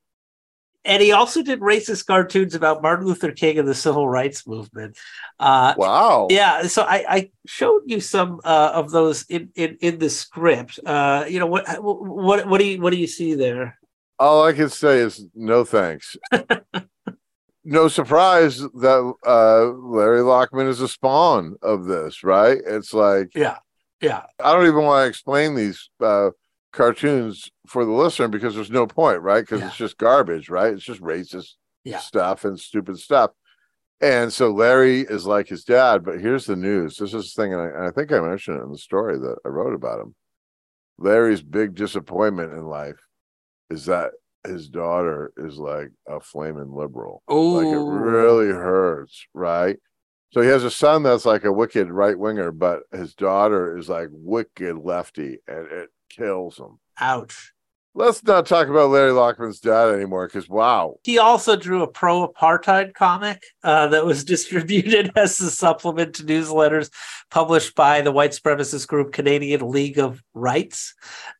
and he also did racist cartoons about Martin Luther King and the civil rights movement. Uh, wow. Yeah. So I, I showed you some uh, of those in, in, in the script. Uh, you know what what what do you what do you see there? All I can say is no thanks. no surprise that uh, Larry Lockman is a spawn of this, right? It's like Yeah. Yeah. I don't even want to explain these uh, cartoons for the listener because there's no point, right? Because it's just garbage, right? It's just racist Yeah. stuff and stupid stuff. And so Larry is like his dad, but here's the news. This is the thing, and I, and I think I mentioned it in the story that I wrote about him. Larry's big disappointment in life is that his daughter is like a flaming liberal. Oh, like it really hurts, right? So he has a son that's like a wicked right winger, but his daughter is like wicked lefty, and it kills him. Ouch. Let's not talk about Larry Lockman's dad anymore, because wow, He also drew a pro apartheid comic uh, that was distributed as a supplement to newsletters published by the white supremacist group Canadian League of Rights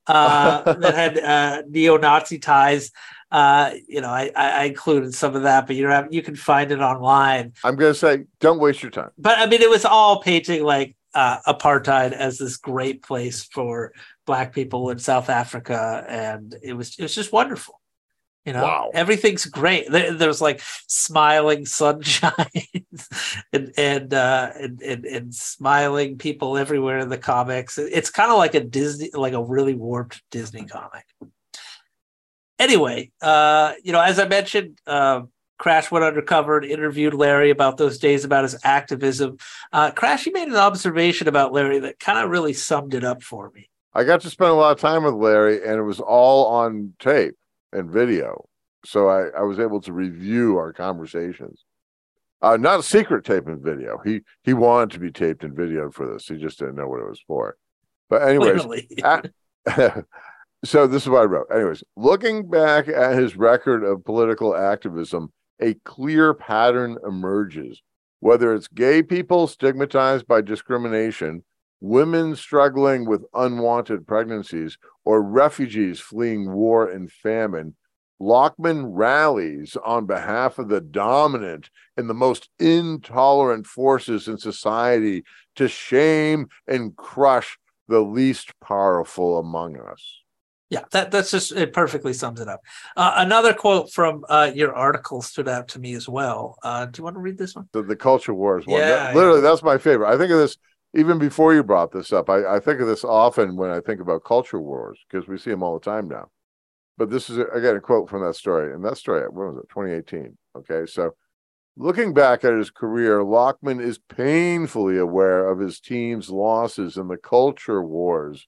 uh, that had uh, neo Nazi ties. Uh, you know, I, I I included some of that, but you know, you can find it online. I'm gonna say, don't waste your time. But I mean, it was all painting like uh, apartheid as this great place for black people in South Africa, and it was it was just wonderful. You know, Wow. everything's great. There's like smiling sunshine and and, uh, and and and smiling people everywhere in the comics. It's kind of like a Disney, like a really warped Disney comic. Anyway, uh, you know, as I mentioned, uh, Crash went undercover and interviewed Larry about those days about his activism. Uh, Crash, he made an observation about Larry that kind of really summed it up for me. I got to spend a lot of time with Larry, and it was all on tape and video. So I, I was able to review our conversations. Uh, not a secret tape and video. He he wanted to be taped and videoed for this. He just didn't know what it was for. But anyways, at- so this is what I wrote. Anyways, looking back at his record of political activism, a clear pattern emerges. Whether it's gay people stigmatized by discrimination, women struggling with unwanted pregnancies, or refugees fleeing war and famine, Lockman rallies on behalf of the dominant and the most intolerant forces in society to shame and crush the least powerful among us. Yeah, that that's just it perfectly sums it up. Uh, another quote from uh, your article stood out to me as well. Uh, do you want to read this one? The, the culture wars one. That- Yeah, literally, that's my favorite. I think of this even before you brought this up. I, I think of this often when I think about culture wars because we see them all the time now. But this is again a quote from that story, and that story, when was it? 2018. Okay, so Looking back at his career, Lockman is painfully aware of his team's losses in the culture wars.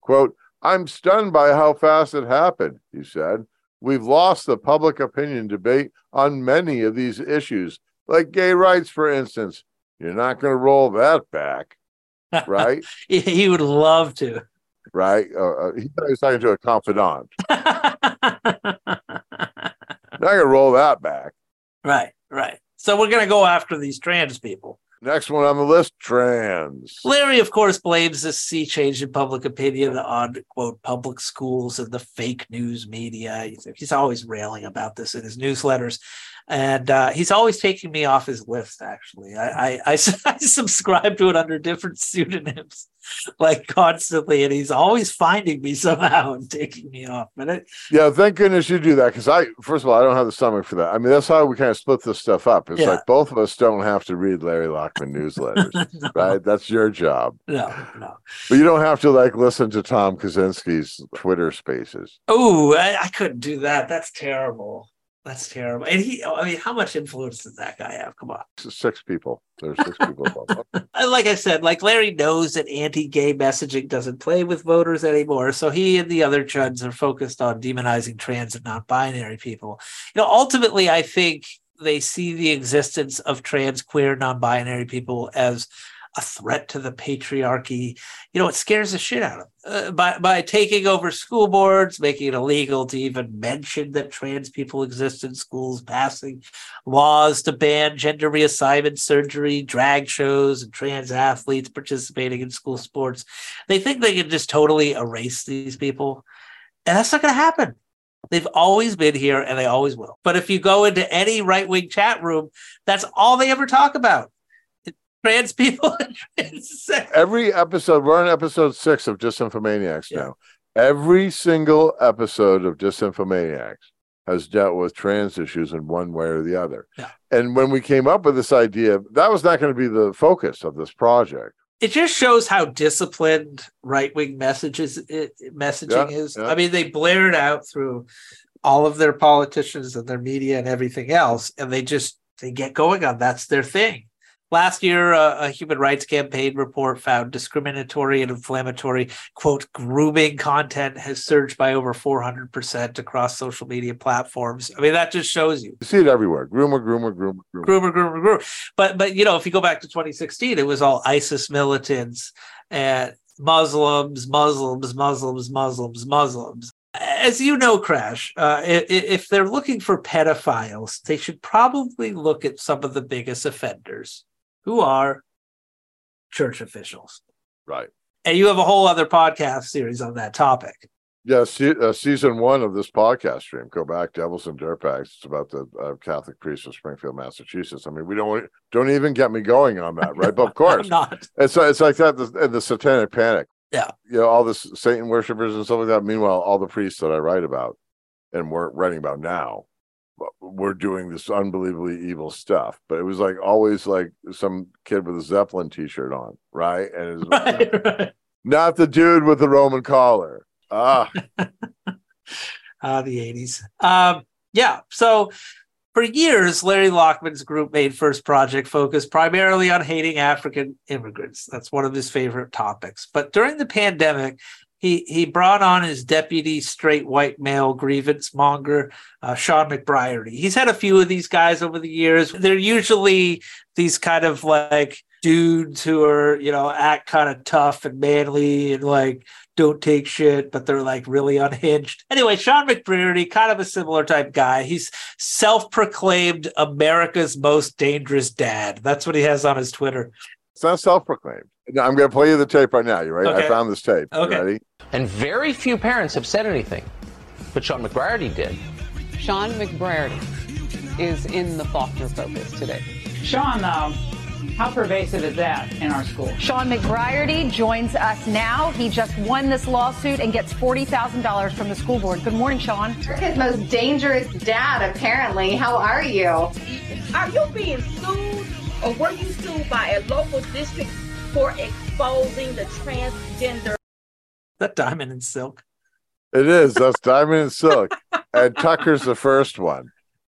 Quote, I'm stunned by how fast it happened, he said. We've lost the public opinion debate on many of these issues, like gay rights, for instance. You're not going to roll that back, right? he would love to. Right? Uh, uh, he was talking to a confidant. not to roll that back. Right, right. So we're going to go after these trans people. Next one on the list, trans. Larry, of course, blames this sea change in public opinion on, quote, public schools and the fake news media. He's always railing about this in his newsletters and uh, he's always taking me off his list. Actually, I, I, I, I subscribe to it under different pseudonyms, like constantly, and he's always finding me somehow and taking me off. But it, yeah, thank goodness you do that because I, first of all, I don't have the stomach for that. I mean, that's how we kind of split this stuff up. It's yeah. like both of us don't have to read Larry Lockman newsletters, no. right? That's your job. No, no. But you don't have to like listen to Tom Kawczynski's Twitter Spaces. Oh, I, I couldn't do that. That's terrible. That's terrible. And he, I mean, how much influence does that guy have? Come on. Six people. There's six people. like I said, like Larry knows that anti-gay messaging doesn't play with voters anymore. So he and the other chuds are focused on demonizing trans and non-binary people. You know, ultimately, I think they see the existence of trans, queer, non-binary people as a threat to the patriarchy. You know, it scares the shit out of them. Uh, by, by taking over school boards, making it illegal to even mention that trans people exist in schools, passing laws to ban gender reassignment surgery, drag shows, and trans athletes participating in school sports. They think they can just totally erase these people. And that's not going to happen. They've always been here and they always will. But if you go into any right wing chat room, that's all they ever talk about trans people. Every episode, we're on episode six of Disinfomaniacs yeah. now. Every single episode of Disinfomaniacs has dealt with trans issues in one way or the other. Yeah. And when we came up with this idea, that was not going to be the focus of this project. It just shows how disciplined right wing messages it, messaging yeah, is. I mean, they blare it out through all of their politicians and their media and everything else, and they just they get going on that's their thing. Last year, uh, a human rights campaign report found discriminatory and inflammatory, quote, grooming content has surged by over 400% across social media platforms. I mean, that just shows you. You see it everywhere. Groomer, groomer, groomer, groomer. Groomer, groomer, groomer. But, but you know, if you go back to 2016, it was all ISIS militants and Muslims, Muslims, Muslims, Muslims, Muslims. As you know, Crash, uh, if they're looking for pedophiles, they should probably look at some of the biggest offenders who are church officials. Right. And you have a whole other podcast series on that topic. Yeah, se- uh, season one of this podcast stream. Go back, Devils and Dirtbags. It's about the uh, Catholic priest of Springfield, Massachusetts. I mean, we don't don't even get me going on that, right? But of course, not. It's it's like that. The, the Satanic Panic. Yeah, you know, all the Satan worshippers and stuff like that. Meanwhile, all the priests that I write about and we're writing about now we're doing this unbelievably evil stuff. But it was like always like some kid with a Zeppelin t-shirt on, right? And it's right, right. not the dude with the Roman collar. Ah. ah, the 80s. Um, yeah. So for years, Larry Lockman's group Maine First Project focus primarily on hating African immigrants. That's one of his favorite topics. But during the pandemic, he he brought on his deputy straight white male grievance monger, uh, Shawn McBreairty. He's had a few of these guys over the years. They're usually these kind of like dudes who are you know act kind of tough and manly and like don't take shit, but they're like really unhinged. Anyway, Shawn McBreairty, kind of a similar type guy. He's self-proclaimed America's most dangerous dad. That's what he has on his Twitter. It's not self-proclaimed. I'm going to play you the tape right now. You ready? Okay. I found this tape. Okay. You ready? And very few parents have said anything, but Shawn McBreairty did. Shawn McBreairty is in the Faulkner focus today. Sean, uh, how pervasive is that in our school? Shawn McBreairty joins us now. He just won this lawsuit and gets $40,000 from the school board. Good morning, Sean. America's most dangerous dad, apparently. How are you? Are you being sued or were you sued by a local district for exposing the transgender? that Diamond and Silk? It is. That's Diamond and Silk. and Tucker's the first one.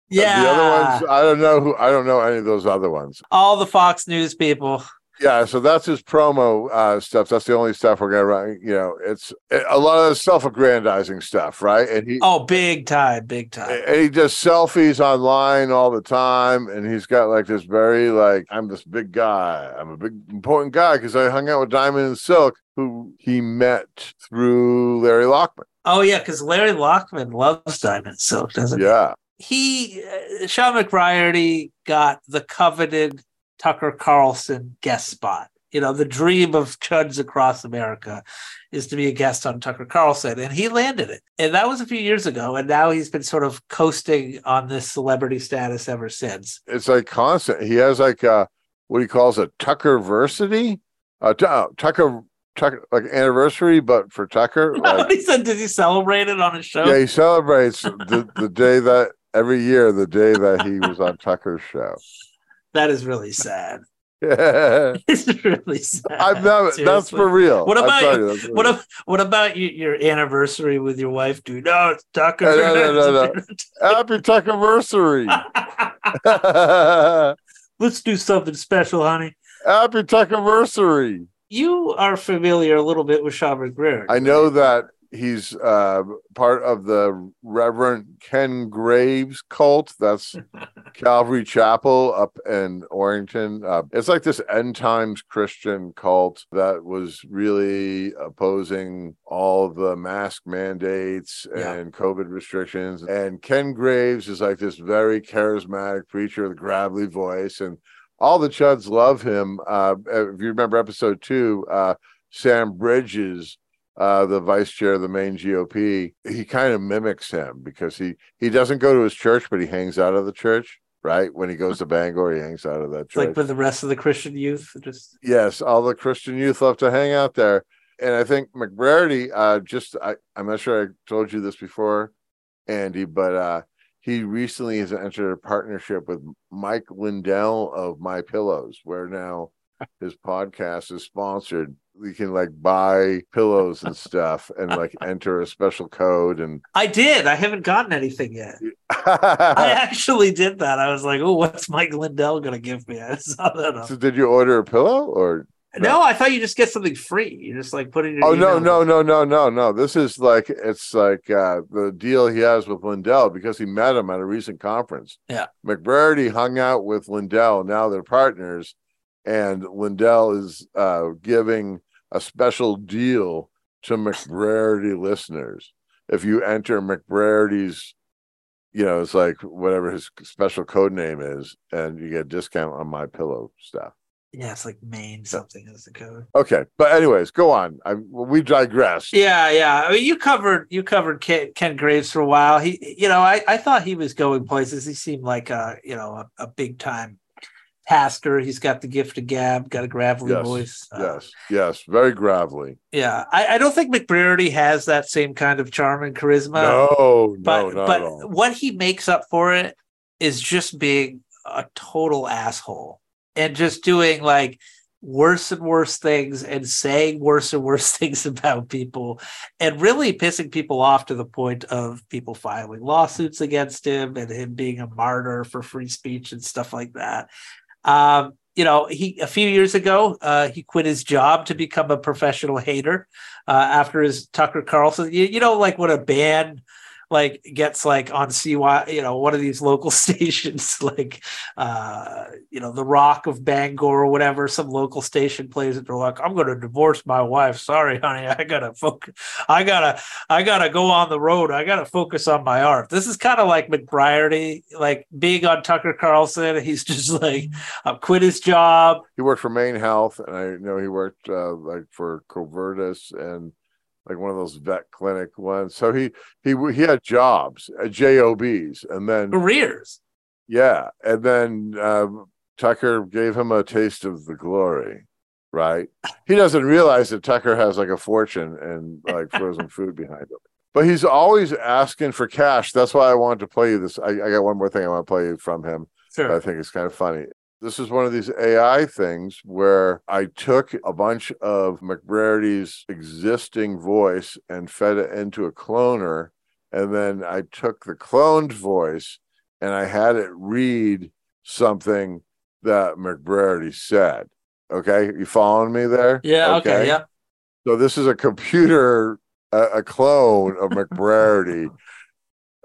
Yeah. The other ones, I don't know who. I don't know any of those other ones. All the Fox News people. Yeah, so that's his promo uh, stuff. That's the only stuff we're gonna run. You know, it's a lot of self-aggrandizing stuff, right? And he Oh, big time, big time. and he does selfies online all the time, and he's got like this very like I'm this big guy. I'm a big important guy because I hung out with Diamond and Silk, who he met through Larry Lockman. Oh yeah, because Larry Lockman loves Diamond Silk, doesn't Yeah, he? Uh, Shawn McBreairty got the coveted Tucker Carlson guest spot. You know, the dream of chuds across America is to be a guest on Tucker Carlson, and he landed it. And that was a few years ago, and now he's been sort of coasting on this celebrity status ever since. it's like constant. He has like uh what he calls a Tuckerversary, uh, uh, Tucker Tucker like anniversary, but for Tucker. Like, he said, "Did he celebrate it on his show?" yeah, he celebrates the the day that every year the day that he was on Tucker's show. That is really sad. It's really sad. I've never. That's for real. What about you, that's what? real. What about you, your anniversary with your wife, dude? No, it's Tucker. No, no, no, no. Happy Tuckerversary. Let's do something special, honey. Happy Tuckerversary. You are familiar a little bit with Shawn McBreairty. I know that he's uh, part of the Reverend Ken Graves cult. That's Calvary Chapel up in Orrington. Uh, it's like this end times Christian cult that was really opposing all the mask mandates Yeah. and COVID restrictions. And Ken Graves is like this very charismatic preacher with a gravelly voice and all the chuds love him. Uh, if you remember episode two, uh, Sam Bridges, uh, the vice chair of the Maine GOP, he kind of mimics him because he he doesn't go to his church, but he hangs out of the church. Right when he goes to Bangor, he hangs out of that church. like with the rest of the Christian youth, just yes, all the Christian youth love to hang out there, and I think McBreairty. Uh, just I, I'm not sure I told you this before, Andy, but uh, he recently has entered a partnership with Mike Lindell of My Pillows, where now his podcast is sponsored. We can like buy pillows and stuff and like enter a special code and I did. I haven't gotten anything yet. I actually did that. I was like, "Oh, what's Mike Lindell gonna give me?" I saw that. Up. so did you order a pillow or No, I thought you just get something free. You just like put in your. Oh no, no, no, no, no, no. This is like it's like uh the deal he has with Lindell because he met him at a recent conference. Yeah. McBreairty hung out with Lindell. Now they're partners, and Lindell is uh giving a special deal to McBreairty listeners. If you enter McBreairty's, you know, it's like whatever his special code name is, and you get a discount on my pillow stuff. Yeah, it's like Maine something is the code. Okay, but anyways, go on. I we digress. Yeah, yeah. I mean, you covered you covered Ken, Ken Graves for a while. He, you know, I I thought he was going places. He seemed like a you know a, a big time pastor. He's got the gift of gab, got a gravelly yes, voice. Uh, yes, yes, very gravelly. Yeah, I, I don't think McBreairty has that same kind of charm and charisma. no, but no, not but what he makes up for it is just being a total asshole and just doing like worse and worse things and saying worse and worse things about people and really pissing people off to the point of people filing lawsuits against him and him being a martyr for free speech and stuff like that um you know he a few years ago uh he quit his job to become a professional hater uh after his tucker carlson you, you know like when a band like gets like on CY, you know, one of these local stations, like uh, you know, the Rock of Bangor or whatever, some local station plays it. They're like, I'm gonna divorce my wife. Sorry, honey, I gotta focus. I gotta, I gotta go on the road. I gotta focus on my art. This is kind of like McBreairty, like being on Tucker Carlson. He's just like, I've quit his job. He worked for Maine Health, and I know he worked uh, like for Covetrus and like one of those vet clinic ones. So he he he had jobs, uh, jobs, and then Careers. yeah, and then um, Tucker gave him a taste of the glory. Right? He doesn't realize that Tucker has like a fortune and like frozen food behind him. But he's always asking for cash. That's why I wanted to play you this. I, I got one more thing I want to play you from him. Sure. I think it's kind of funny. This is one of these AI things where I took a bunch of McBreairty's existing voice and fed it into a cloner. And then I took the cloned voice and I had it read something that McBreairty said. Okay, you following me there? Yeah. Okay. yeah. So this is a computer, a, a clone of McBreairty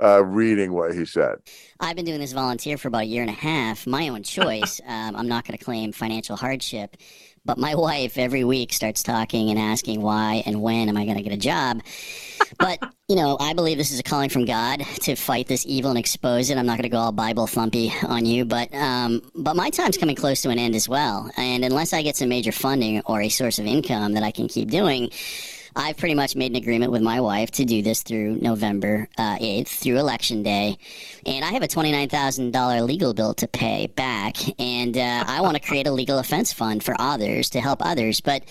uh, reading what he said. I've been doing this volunteer for about a year and a half, my own choice. um, I'm not going to claim financial hardship, but my wife every week starts talking and asking why and when am I going to get a job. But, you know, I believe this is a calling from God to fight this evil and expose it. I'm not going to go all Bible thumpy on you, but um, but my time's coming close to an end as well. And unless I get some major funding or a source of income that I can keep doing, I've pretty much made an agreement with my wife to do this through November uh, 8th, through Election Day. And I have a $29,000 legal bill to pay back. And uh, I want to create a legal offense fund for others to help others. But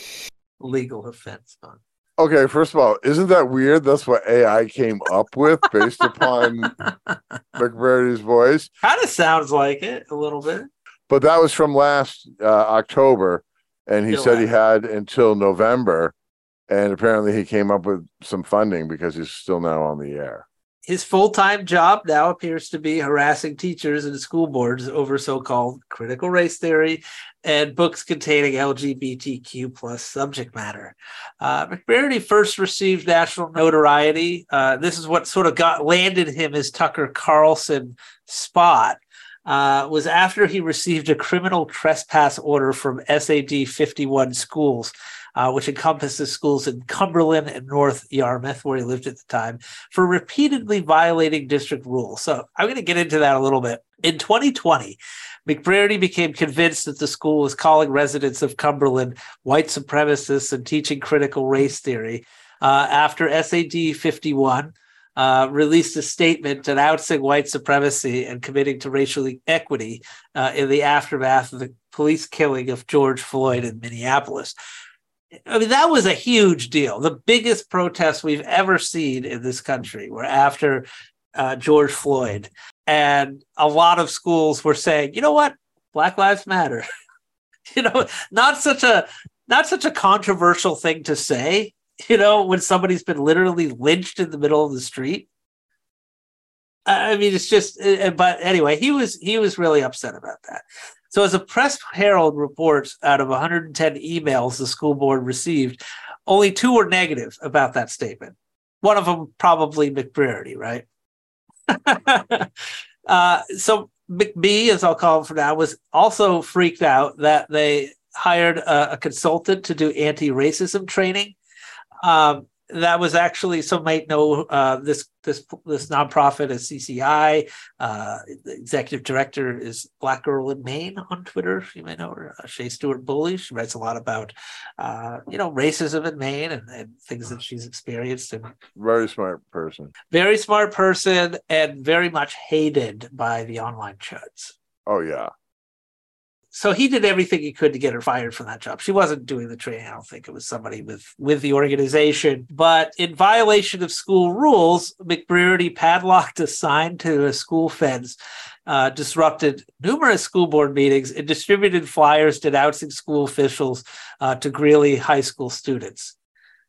legal offense fund. Okay, first of all, isn't that weird? That's what AI came up with based upon McBreairty's voice. Kind of sounds like it a little bit. But that was from last uh, October, and he Still said he had until November, and apparently he came up with some funding because he's still now on the air. His full time job now appears to be harassing teachers and school boards over so called critical race theory and books containing LGBTQ plus subject matter. Uh, McBreairty first received national notoriety. Uh, this is what sort of got landed him his Tucker Carlson spot. Uh, was after he received a criminal trespass order from SAD 51 schools uh, which encompasses schools in Cumberland and North Yarmouth, where he lived at the time, for repeatedly violating district rules. So I'm going to get into that a little bit. In 2020, McBreairty became convinced that the school was calling residents of Cumberland white supremacists and teaching critical race theory. Uh, after SAD 51 uh, released a statement denouncing white supremacy and committing to racial equity uh, in the aftermath of the police killing of George Floyd in Minneapolis. I mean, that was a huge deal. The biggest protest we've ever seen in this country were after uh, George Floyd. And a lot of schools were saying, you know what? Black Lives Matter. you know, not such a not such a controversial thing to say, you know, when somebody's been literally lynched in the middle of the street. I mean, it's just, uh, uh, but anyway, he was he was really upset about that. So, as a Press Herald reports, out of 110 emails the school board received, only two were negative about that statement. One of them probably McBreairty, right? uh, so McBee, as I'll call him for now, was also freaked out that they hired a, a consultant to do anti-racism training. Um, that was actually some might know uh, this this this nonprofit is CCI. Uh, the executive director is Black Girl in Maine on Twitter. You may know her, uh, Shay Stewart Bouley. She writes a lot about uh, you know racism in Maine and, and things that she's experienced. And very smart person. Very smart person, and very much hated by the online chuds. Oh yeah so he did everything he could to get her fired from that job. She wasn't doing the training. I don't think it was somebody with with the organization. But in violation of school rules, McBreairty padlocked a sign to a school fence, uh, disrupted numerous school board meetings, and distributed flyers denouncing school officials uh, to Greeley High School students.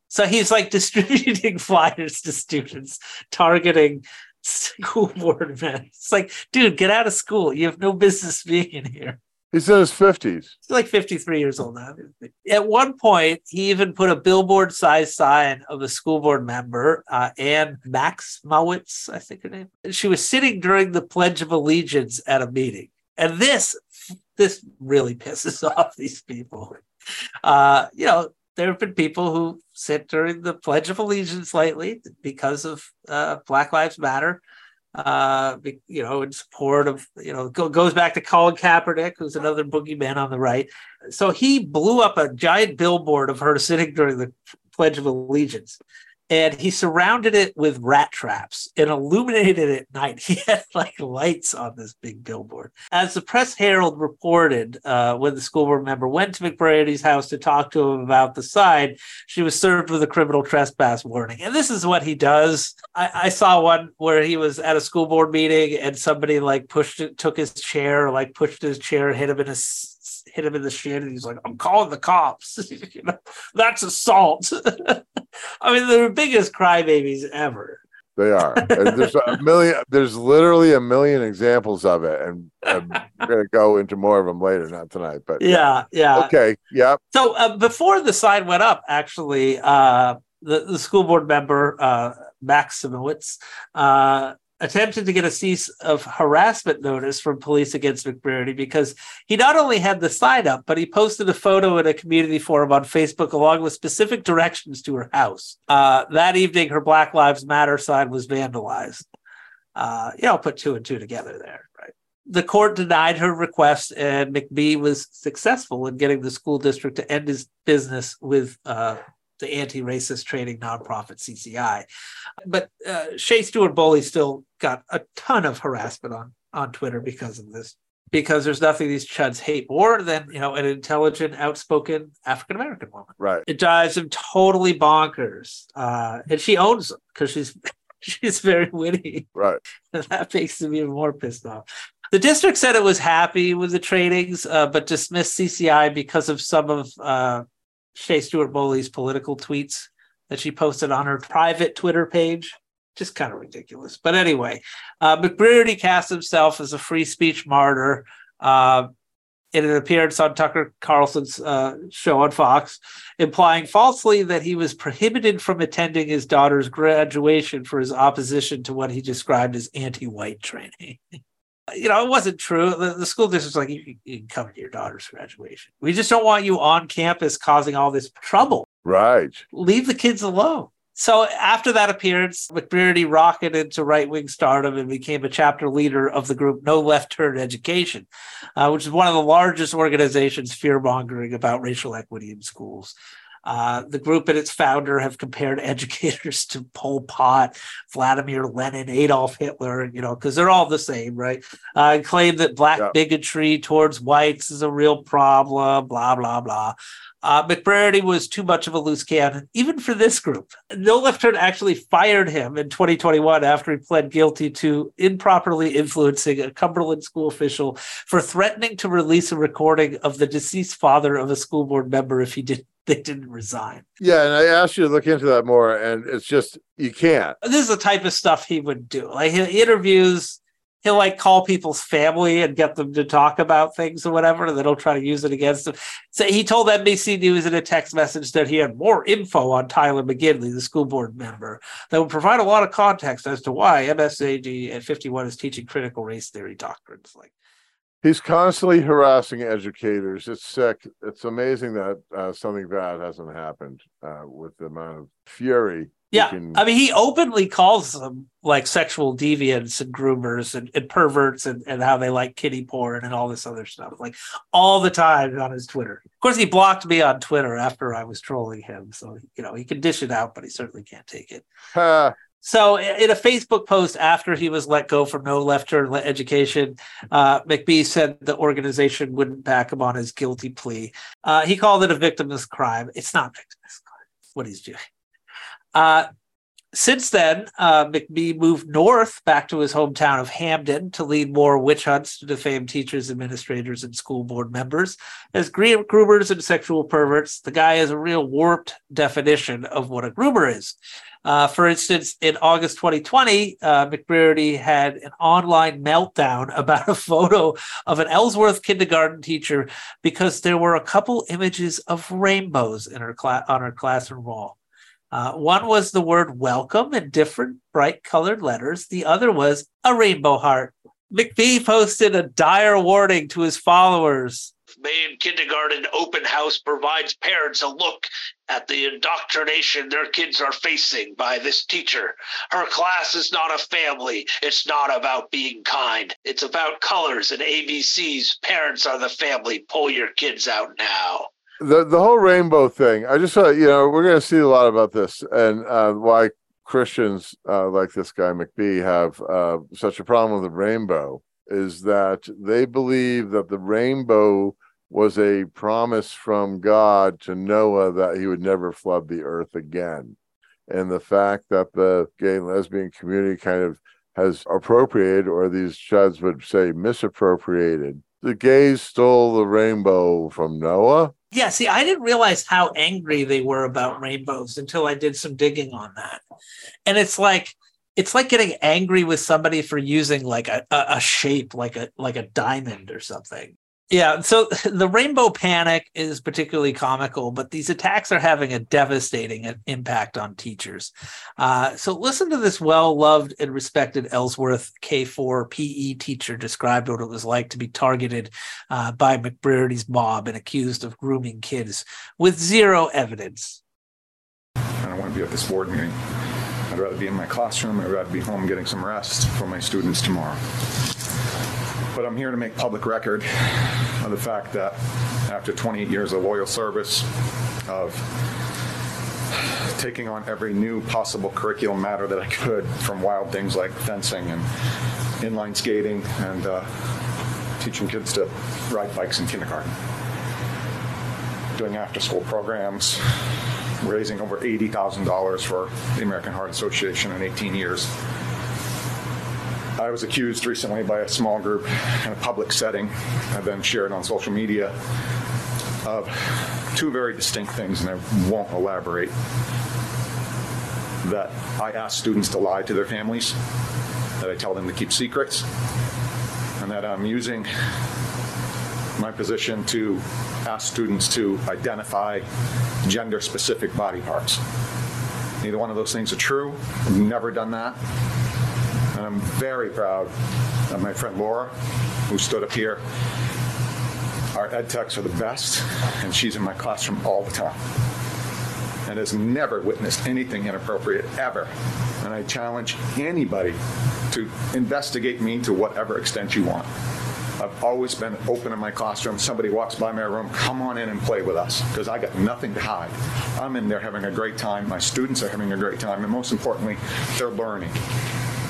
So he's like distributing flyers to students, targeting school board men. It's like, dude, get out of school. You have no business being in here. He's in his 50s. He's like 53 years old now. At one point, he even put a billboard sized sign of a school board member, uh, Ann Maksymowicz, I think her name. She was sitting during the Pledge of Allegiance at a meeting. And this, this really pisses off these people. Uh, you know, there have been people who sit during the Pledge of Allegiance lately because of uh, Black Lives Matter uh, you know, in support of, you know, go, goes back to Colin Kaepernick, who's another boogeyman on the right. So he blew up a giant billboard of her sitting during the Pledge of Allegiance and he surrounded it with rat traps and illuminated it at night. He had like lights on this big billboard. As the Press Herald reported, uh, when the school board member went to McBreairty's house to talk to him about the sign, she was served with a criminal trespass warning. And this is what he does. I, I saw one where he was at a school board meeting and somebody like pushed it, took his chair, like pushed his chair, hit him in his hit him in the shin and he's like, I'm calling the cops. you know, that's assault. I mean, they're the biggest crybabies ever. They are. And there's a million. There's literally a million examples of it, and, we're going to go into more of them later, not tonight. But Yeah, yeah. Okay. Yeah. So uh, before the sign went up, actually, uh, the, the school board member, uh, Maksymowicz, uh, attempted to get a cease of harassment notice from police against McBreairty because he not only had the sign up, but he posted a photo in a community forum on Facebook along with specific directions to her house. Uh, that evening, her Black Lives Matter sign was vandalized. Uh, you know, put two and two together there, right? the court denied her request, and McBee was successful in getting the school district to end his business with uh, the anti-racist training nonprofit CCI. But uh, Shay Stewart Bouley still got a ton of harassment on on Twitter because of this. Because there's nothing these chuds hate more than you know an intelligent, outspoken African American woman. Right. It drives him totally bonkers, uh, and she owns them because she's she's very witty. Right. And that makes him even more pissed off. The district said it was happy with the trainings, uh, but dismissed CCI because of some of uh, Shay Stewart Bouley's political tweets that she posted on her private Twitter page. Just kind of ridiculous. But anyway, uh, cast himself as a free speech martyr uh, in an appearance on Tucker Carlson's uh, show on Fox, implying falsely that he was prohibited from attending his daughter's graduation for his opposition to what he described as anti white training. you know, it wasn't true. The, the school district's like, you, you can come to your daughter's graduation. We just don't want you on campus causing all this trouble. Right. Leave the kids alone. So after that appearance, McBreairty rocketed into right wing stardom and became a chapter leader of the group No Left Turn Education, uh, which is one of the largest organizations fear mongering about racial equity in schools. Uh, the group and its founder have compared educators to Pol Pot, Vladimir Lenin, Adolf Hitler, you know, because they're all the same, right? Uh, and claim that black Yeah. bigotry towards whites is a real problem, blah, blah, blah. Uh, McBreairty was too much of a loose cannon, even for this group. No Left Turn actually fired him in 2021 after he pled guilty to improperly influencing a Cumberland school official for threatening to release a recording of the deceased father of a school board member if he did they didn't resign. Yeah, and I asked you to look into that more, and it's just you can't. This is the type of stuff he would do. Like he interviews, he'll like call people's family and get them to talk about things or whatever, and then he'll try to use it against them. So he told NBC News in a text message that he had more info on Tyler McGinley, the school board member, that would provide a lot of context as to why MSAG at 51 is teaching critical race theory doctrines. Like He's constantly harassing educators. It's sick. It's amazing that uh, something bad hasn't happened uh, with the amount of fury. Yeah, can- I mean, he openly calls them like sexual deviants and groomers and, and perverts and, and how they like kitty porn and all this other stuff, like all the time on his Twitter. Of course, he blocked me on Twitter after I was trolling him, so you know he can dish it out, but he certainly can't take it. Ha. So, in a Facebook post after he was let go from No Left Turn Education, uh, McBee said the organization wouldn't back him on his guilty plea. Uh, he called it a victimless crime. It's not victimless crime. It's what he's doing. Uh, since then, uh, McBee moved north back to his hometown of Hampden to lead more witch hunts to defame teachers, administrators, and school board members. As groomers and sexual perverts, the guy has a real warped definition of what a groomer is. Uh, for instance, in August 2020, uh, had an online meltdown about a photo of an Ellsworth kindergarten teacher because there were a couple images of rainbows in her cla- on her classroom wall. Uh, one was the word welcome in different bright colored letters. The other was a rainbow heart. McBee posted a dire warning to his followers. Maine Kindergarten Open House provides parents a look at the indoctrination their kids are facing by this teacher. Her class is not a family. It's not about being kind. It's about colors and ABCs. Parents are the family. Pull your kids out now. The the whole rainbow thing. I just thought, you know, we're going to see a lot about this and uh, why Christians uh, like this guy McBee have uh, such a problem with the rainbow is that they believe that the rainbow was a promise from God to Noah that he would never flood the earth again. And the fact that the gay and lesbian community kind of has appropriated, or these chuds would say misappropriated, the gays stole the rainbow from Noah. Yeah, see, I didn't realize how angry they were about rainbows until I did some digging on that. And it's like it's like getting angry with somebody for using like a, a, shape like a like a diamond or something. Yeah, so the rainbow panic is particularly comical, but these attacks are having a devastating impact on teachers. Uh, so listen to this well loved and respected Ellsworth K4 PE teacher described what it was like to be targeted uh, by McBreairty's mob and accused of grooming kids with zero evidence. I don't want to be at this board meeting. I'd rather be in my classroom. I'd rather be home getting some rest for my students tomorrow. But I'm here to make public record of the fact that after 28 years of loyal service, of taking on every new possible curriculum matter that I could, from wild things like fencing and inline skating and uh, teaching kids to ride bikes in kindergarten, doing after school programs, raising over $80,000 for the American Heart Association in 18 years. I was accused recently by a small group in a public setting, and then shared on social media, of two very distinct things, and I won't elaborate. That I ask students to lie to their families, that I tell them to keep secrets, and that I'm using my position to ask students to identify gender specific body parts. Neither one of those things are true. I've never done that. And I'm very proud of my friend Laura, who stood up here. Our ed techs are the best, and she's in my classroom all the time and has never witnessed anything inappropriate ever. And I challenge anybody to investigate me to whatever extent you want. I've always been open in my classroom. Somebody walks by my room, come on in and play with us because I got nothing to hide. I'm in there having a great time. My students are having a great time. And most importantly, they're learning.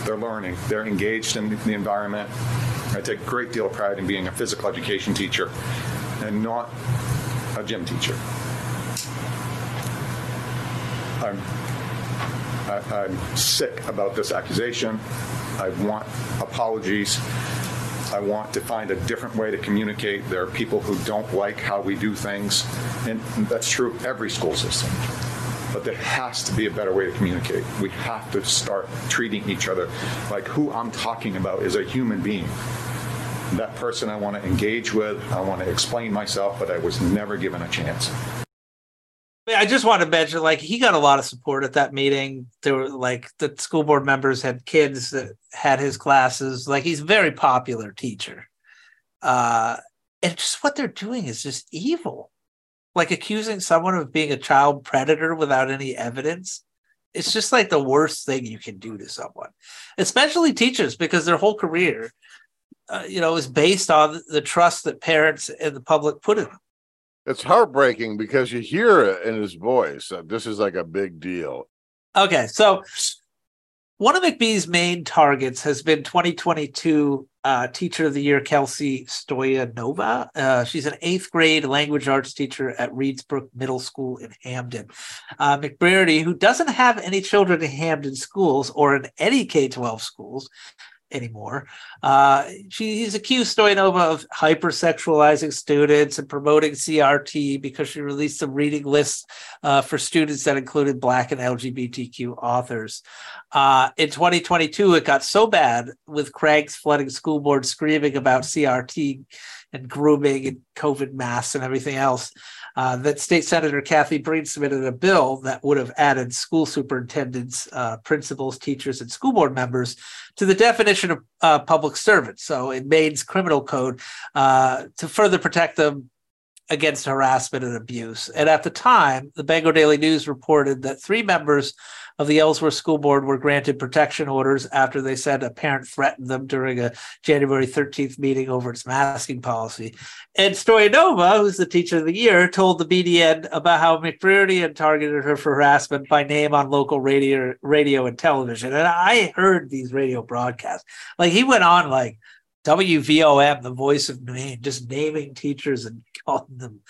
They're learning. They're engaged in the environment. I take a great deal of pride in being a physical education teacher and not a gym teacher. I'm, I, am sick about this accusation. I want apologies. I want to find a different way to communicate. There are people who don't like how we do things, and that's true of every school system. But there has to be a better way to communicate. We have to start treating each other like who I'm talking about is a human being. That person I want to engage with, I want to explain myself, but I was never given a chance. I just want to mention, like, he got a lot of support at that meeting. There were like the school board members had kids that had his classes. Like, he's a very popular teacher. Uh, and just what they're doing is just evil. Like accusing someone of being a child predator without any evidence. It's just like the worst thing you can do to someone, especially teachers, because their whole career, uh, you know, is based on the trust that parents and the public put in them it's heartbreaking because you hear it in his voice. Uh, this is like a big deal. Okay, so one of McBee's main targets has been 2022 uh, Teacher of the Year Kelsey Stoyanova. Uh, she's an eighth grade language arts teacher at Reeds Brook Middle School in Hampden. Uh, McBreairty, who doesn't have any children in Hampden schools or in any K 12 schools, anymore. Uh, she's accused Stoyanova of hypersexualizing students and promoting CRT because she released some reading lists uh, for students that included Black and LGBTQ authors. Uh, in 2022, it got so bad with Craig's flooding school board screaming about CRT and grooming and COVID masks and everything else uh, that State Senator Cathy Breen submitted a bill that would have added school superintendents, uh, principals, teachers, and school board members to the definition of uh, public servants. So in Maine's criminal code uh, to further protect them against harassment and abuse. And at the time, the Bangor Daily News reported that three members of the Ellsworth School Board were granted protection orders after they said a parent threatened them during a January 13th meeting over its masking policy. And Stoyanova, who's the teacher of the year, told the BDN about how McBreairty had targeted her for harassment by name on local radio, radio and television. And I heard these radio broadcasts. Like he went on like WVOM, the voice of Maine, just naming teachers and calling them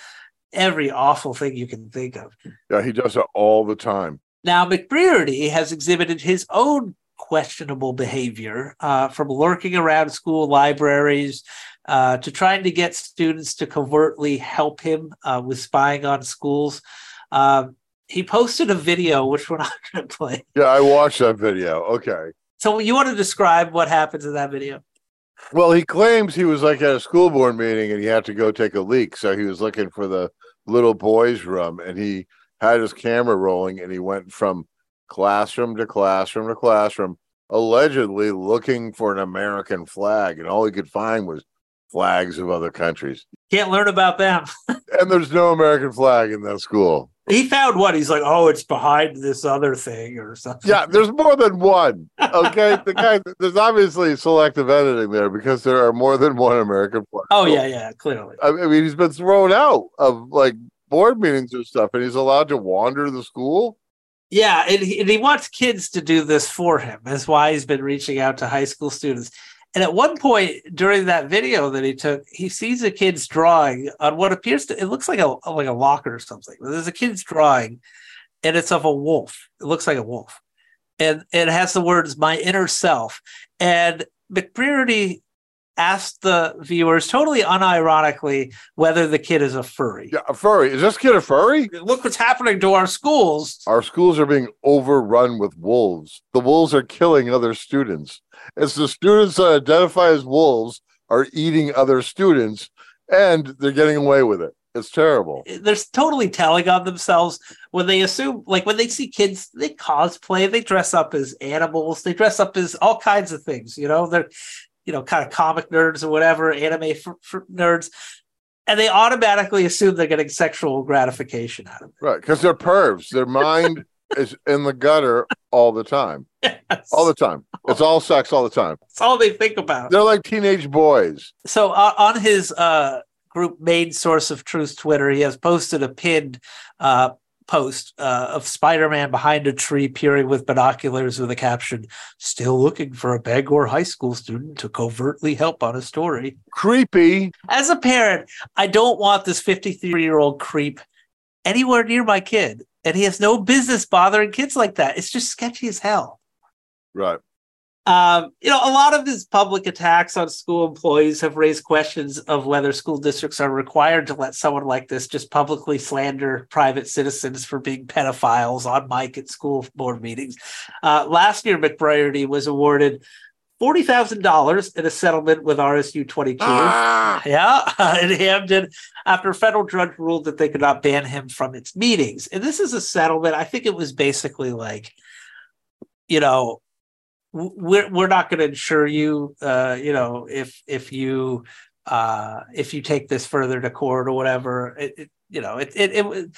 every awful thing you can think of. Yeah, he does it all the time. Now, McBreairty has exhibited his own questionable behavior uh, from lurking around school libraries uh, to trying to get students to covertly help him uh, with spying on schools. Um, he posted a video, which we're not going to play. Yeah, I watched that video. Okay. So you want to describe what happens in that video? Well, he claims he was like at a school board meeting and he had to go take a leak. So he was looking for the little boys' room and he had his camera rolling and he went from classroom to classroom to classroom, allegedly looking for an American flag. And all he could find was flags of other countries. Can't learn about them. and there's no American flag in that school. he found one. He's like, oh, it's behind this other thing or something. Yeah, there's more than one. Okay, the guy there's obviously selective editing there because there are more than one American flag. Oh yeah, yeah, clearly. I mean, he's been thrown out of like board meetings or stuff, and he's allowed to wander the school. Yeah, and he, and he wants kids to do this for him. That's why he's been reaching out to high school students. And at one point during that video that he took, he sees a kid's drawing on what appears to it looks like a like a locker or something. There's a kid's drawing, and it's of a wolf. It looks like a wolf, and it has the words "my inner self." And McBreairty asked the viewers totally unironically whether the kid is a furry. Yeah, a furry. Is this kid a furry? Look what's happening to our schools. Our schools are being overrun with wolves. The wolves are killing other students. It's the students that identify as wolves are eating other students, and they're getting away with it. It's terrible. Eh, they're totally telling on themselves when they assume like when they see kids they cosplay they dress up as animals they dress up as all kinds of things you know they're you know kind of comic nerds or whatever anime f- f- nerds and they automatically assume they're getting sexual gratification out of it Right, because they're pervs. Their mind is in the gutter all the time. All the time. It's all sex all the time. It's all they think about They're like teenage boys. so uh, on his uh, group main source of truth twitter he has posted a pinned uh, post uh, of spider-man behind a tree peering with binoculars with a caption still looking for a bangor high school student to covertly help on a story Creepy. as a parent i don't want this 53 year old creep anywhere near my kid and he has no business bothering kids like that it's just sketchy as hell Right. Um, you know, a lot of these public attacks on school employees have raised questions of whether school districts are required to let someone like this just publicly slander private citizens for being pedophiles on mic at school board meetings. Uh, last year, McBreairty was awarded forty thousand dollars in a settlement with RSU twenty two. Yeah, in Hampden, after a federal judge ruled that they could not ban him from its meetings. And this is a settlement. I think it was basically like, you know, we're we're not going to insure you uh you know if if you uh if you take this further to court or whatever. It, it you know it it, it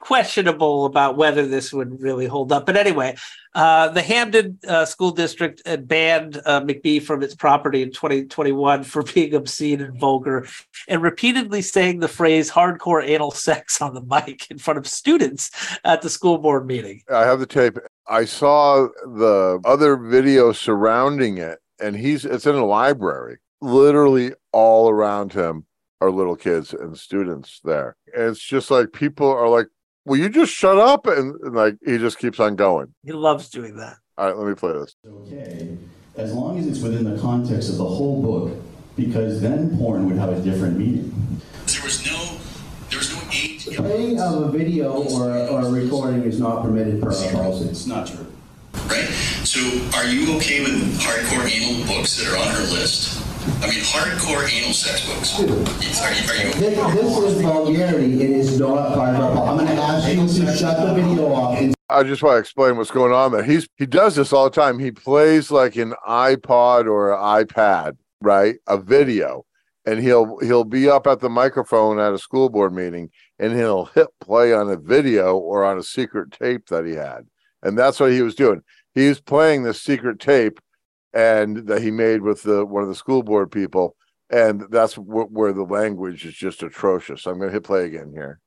questionable about whether this would really hold up but anyway uh the Hampden uh, school district banned uh, McBee from its property in 2021 for being obscene and vulgar and repeatedly saying the phrase hardcore anal sex on the mic in front of students at the school board meeting I have the tape. I saw the other video surrounding it, and he's it's in a library. Literally all around him are little kids and students there. And it's just like people are like, Will you just shut up? And, and like he just keeps on going. he loves doing that All right, let me play this. okay as long as it's within the context of the whole book, because then porn would have a different meaning. There was no, there was no age. Playing of a video or, or a recording is not permitted per our policy. It's not true. Right? So are you okay with hardcore anal books that are on her list? I mean, hardcore anal sex books. Are you, are you This, this is vulgarity. It is not part of our. I'm going to ask you to shut the video off. And I just want to explain what's going on there. He's he does this all the time. He plays like an iPod or an iPad, right? A video. And he'll he'll be up at the microphone at a school board meeting and he'll hit play on a video or on a secret tape that he had. And that's what he was doing. He was playing the secret tape and that he made with the one of the school board people. And that's wh- where the language is just atrocious. I'm going to hit play again here.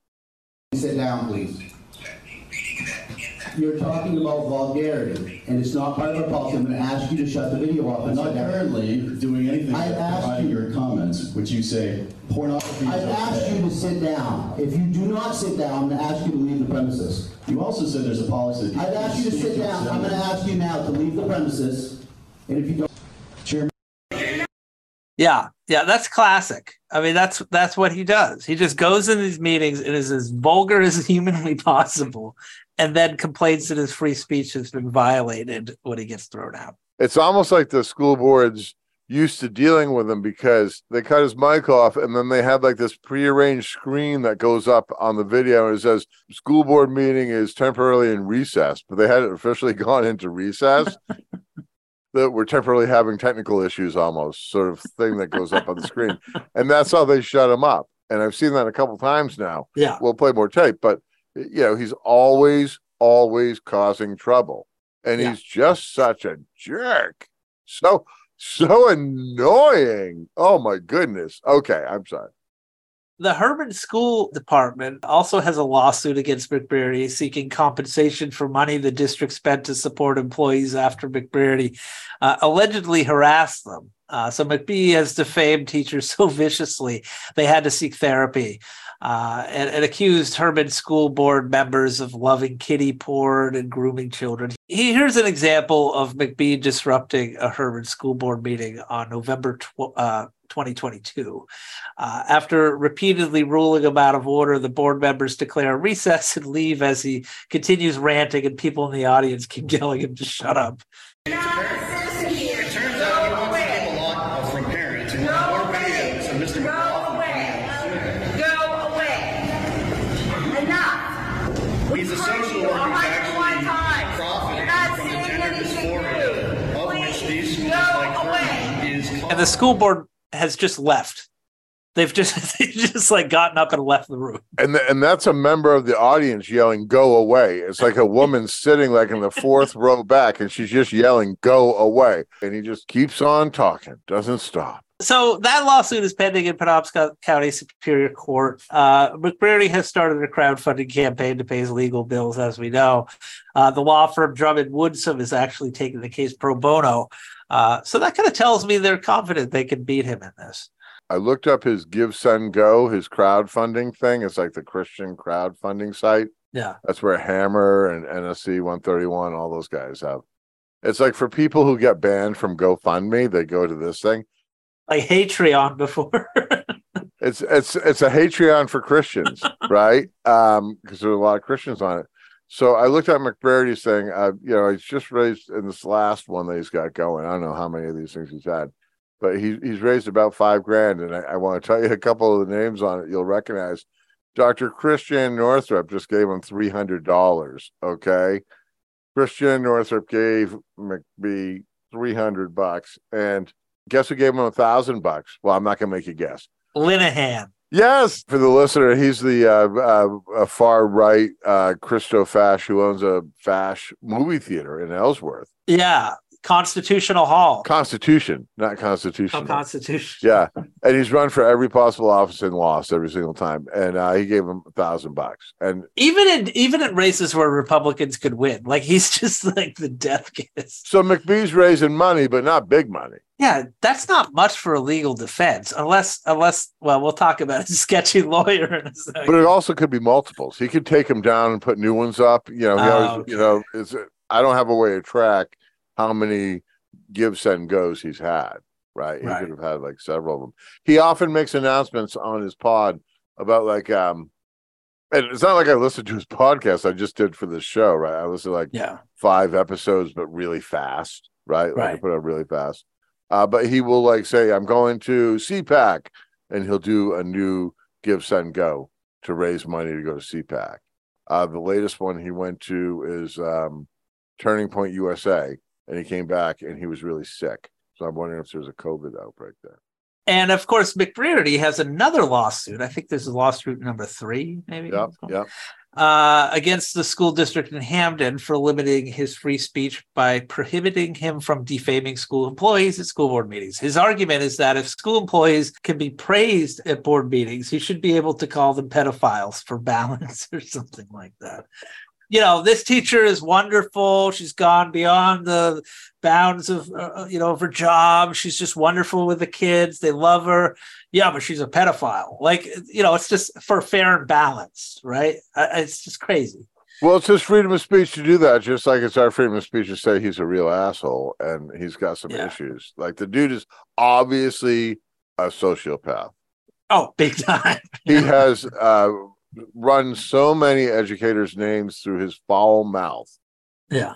sit down, please. You're talking about vulgarity, and it's not part of our policy. I'm going to ask you to shut the video off I'm not currently doing anything I asked you- your comments, which you say pornography is I've asked okay. you to sit down. If you do not sit down, I'm going to ask you to leave the premises. You also said there's a policy. I've asked you to speak sit down. I'm going to ask you now to leave the premises, and if you don't. Chairman. Yeah, yeah, that's classic. I mean, that's that's what he does. He just goes in these meetings and is as vulgar as humanly possible, and then complains that his free speech has been violated when he gets thrown out. It's almost like the school boards used to dealing with him because they cut his mic off and then they had like this prearranged screen that goes up on the video and it says school board meeting is temporarily in recess, but they hadn't officially gone into recess. that we're temporarily having technical issues almost sort of thing that goes up on the screen. And that's how they shut him up. And I've seen that a couple times now. Yeah. We'll play more tape, but you know, he's always, always causing trouble. And Yeah. he's just such a jerk. So so annoying. Oh my goodness. Okay, I'm sorry. The Hermon School Department also has a lawsuit against McBreairty seeking compensation for money the district spent to support employees after McBreairty uh, allegedly harassed them. Uh, so McBee has defamed teachers so viciously they had to seek therapy uh, and, and accused Hermon School Board members of loving kitty porn and grooming children. He- Here's an example of McBee disrupting a Hermon School Board meeting on November tw- uh, 2022. Uh, after repeatedly ruling him out of order, the board members declare recess and leave as he continues ranting, and people in the audience keep yelling him to shut up. It turns out he wants to get a lot from parents, and more videos of Mr. McLaughlin. Go away. Enough. He's a social worker who's actually profiting from the gender dysphoria, of which these schools like Hermon is And the school board has just left. They've just they've just like gotten up and left the room. And th- and that's a member of the audience yelling "Go away!" It's like a woman sitting like in the fourth row back, and she's just yelling "Go away!" And he just keeps on talking, doesn't stop. So that lawsuit is pending in Penobscot County Superior Court. Uh, McBreairty has started a crowdfunding campaign to pay his legal bills, as we know. Uh, the law firm Drummond Woodsum is actually taking the case pro bono. Uh, so that kind of tells me they're confident they can beat him in this. I looked up his Give Send Go, his crowdfunding thing. It's like the Christian crowdfunding site. Yeah. That's where Hammer and NSC 131, all those guys have. It's like for people who get banned from GoFundMe, they go to this thing. Like Patreon before. It's it's it's a Patreon for Christians, right? Um, because there's a lot of Christians on it. So I looked at McBreairty's thing. Uh, you know, he's just raised in this last one that he's got going. I don't know how many of these things he's had, but he he's raised about five grand. And I, I want to tell you a couple of the names on it you'll recognize. Dr. Christiane Northrup just gave him three hundred dollars. Okay, Christiane Northrup gave McBee three hundred bucks, and guess who gave him a thousand bucks? Well, I'm not gonna make you guess. Linehan. Yes, for the listener, he's the uh, uh, far right uh, Christo Fash who owns a Fash movie theater in Ellsworth. Yeah. Constitutional Hall. Constitution, not Constitution. Oh, Constitution. Yeah, and he's run for every possible office and lost every single time. And uh, he gave him a thousand bucks. And Even in even in races where Republicans could win, like he's just like the death kiss. so McBee's raising money, but not big money. Yeah, that's not much for a legal defense, unless unless well, we'll talk about a sketchy lawyer in a second. But it also could be multiples. He could take them down and put new ones up. You know, he Oh, always, you know, it's I don't have a way to track how many give send goes he's had. Right, he could have had like several of them. He often makes announcements on his pod about like um, and it's not like I listened to his podcast. I just did for this show. Right, I listened to like Yeah. five episodes, but really fast. Right, like I Right. put it really fast. Uh, but he will like say, "I'm going to CPAC," and he'll do a new give send go to raise money to go to CPAC. Uh, the latest one he went to is um, Turning Point USA, and he came back and he was really sick. So I'm wondering if there's a COVID outbreak there. And of course, McBreairty has another lawsuit. I think this is lawsuit number three, maybe. Yep, yep. uh, against the school district in Hampden for limiting his free speech by prohibiting him from defaming school employees at school board meetings. His argument is that if school employees can be praised at board meetings, he should be able to call them pedophiles for balance or something like that. You know, this teacher is wonderful. She's gone beyond the bounds of uh, you know of her job. She's just wonderful with the kids. They love her. Yeah, but she's a pedophile. Like you know, it's just for fair and balance, right? Uh, It's just crazy. Well, it's his freedom of speech to do that, just like it's our freedom of speech to say he's a real asshole and he's got some Yeah. issues. Like the dude is obviously a sociopath. Oh, big time. He has uh, run so many educators' names through his foul mouth. Yeah.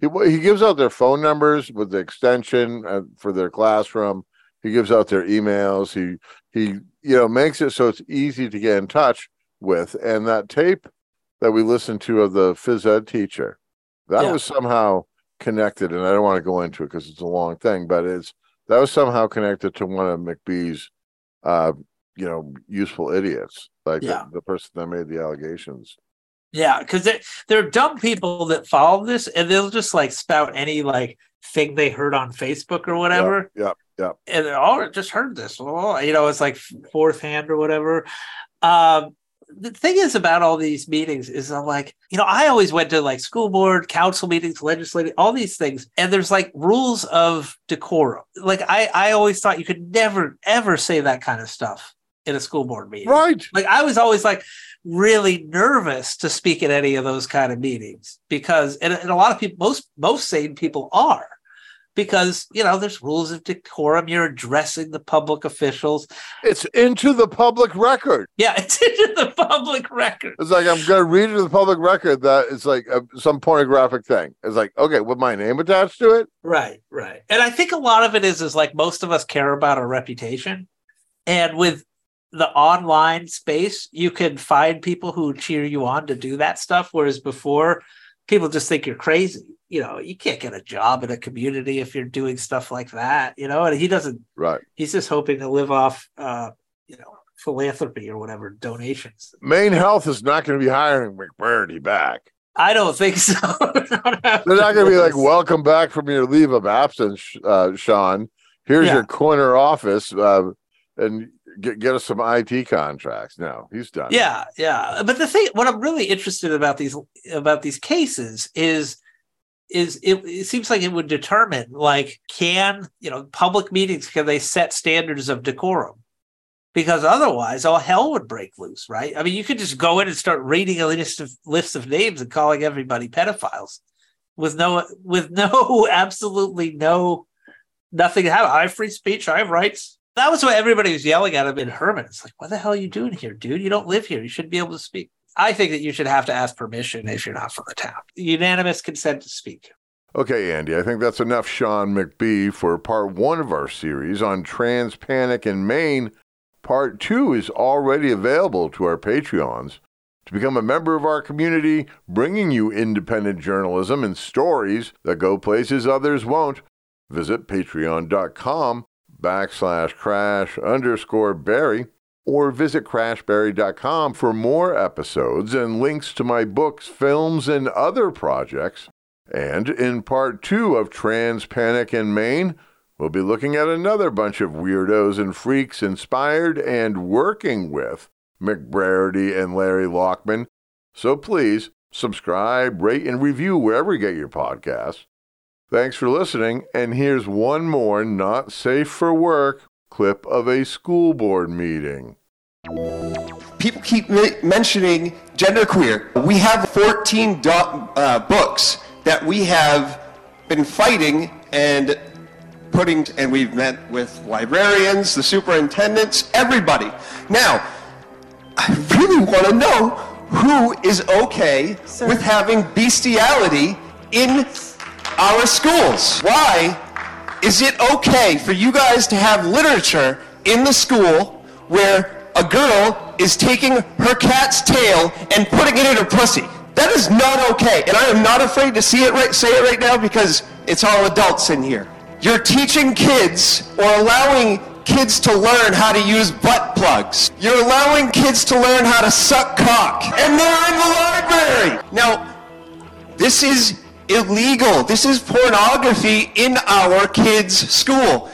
he he gives out their phone numbers with the extension uh, for their classroom. He gives out their emails. He he you know makes it so it's easy to get in touch with. And that tape that we listened to of the phys ed teacher, that Yeah. was somehow connected. And I don't want to go into it because it's a long thing, but it's that was somehow connected to one of McBee's, uh, you know, useful idiots, like Yeah. the, the person that made the allegations. Yeah, because there are dumb people that follow this, and they'll just like spout any like thing they heard on Facebook or whatever. Yeah, yeah. and they're, oh, I just heard this. Oh, you know, it's like fourth hand or whatever. Um, the thing is about all these meetings is I'm like, you know, I always went to like school board, council meetings, legislative, all these things, and there's like rules of decorum. Like I, I always thought you could never ever say that kind of stuff in a school board meeting. Right. Like I was always like really nervous to speak at any of those kind of meetings because, and, and a lot of people, most most sane people are because you know there's rules of decorum you're addressing the public officials It's into the public record. yeah it's into the public record It's like I'm gonna read into the public record that it's like uh, some pornographic thing. It's like okay, with my name attached to it. right right and i think a lot of it is is like most of us care about our reputation and with the online space you can find people who cheer you on to do that stuff whereas before people just think you're crazy you know you can't get a job in a community if you're doing stuff like that you know and he doesn't Right. he's just hoping to live off uh you know philanthropy or whatever donations Maine Health is not going to be hiring McBreairty back. i don't think so They're not going to be like, "Welcome back from your leave of absence, uh, Shawn. Here's Yeah. your corner office, uh, and get get us some IT contracts." No, he's done. yeah yeah. But the thing what i'm really interested about these about these cases is is it, it seems like it would determine like can you know public meetings can they set standards of decorum? Because otherwise all hell would break loose right? I mean you could just go in and start reading a list of list of names and calling everybody pedophiles with no with no absolutely no nothing to have i have free speech i have rights that was what everybody was yelling at him in hermon. It's like what the hell are you doing here dude? You don't live here. You shouldn't be able to speak. I think that you should have to ask permission if you're not from the town. Unanimous consent to speak. Okay, Andy, I think that's enough Shawn McBee for part one of our series on trans panic in Maine. Part two is already available to our Patreons. To become a member of our community, bringing you independent journalism and stories that go places others won't, visit patreon.com backslash crash underscore Barry or visit crashbarry.com for more episodes and links to my books, films, and other projects. And in part two of Trans Panic in Maine, we'll be looking at another bunch of weirdos and freaks inspired and working with McBreairty and Larry Lockman. So please subscribe, rate, and review wherever you get your podcasts. Thanks for listening, and here's one more not safe for work clip of a school board meeting. People keep mi- mentioning genderqueer. We have 14 do- uh, books that we have been fighting and putting, and we've met with librarians, the superintendents, everybody. Now, I really want to know who is okay with having bestiality in our schools. Why is it okay for you guys to have literature in the school where a girl is taking her cat's tail and putting it in her pussy? That is not okay, and I am not afraid to see it right, say it right now because it's all adults in here. You're teaching kids or allowing kids to learn how to use butt plugs. You're allowing kids to learn how to suck cock, and they're in the library. Now, this is illegal. This is pornography in our kids' school.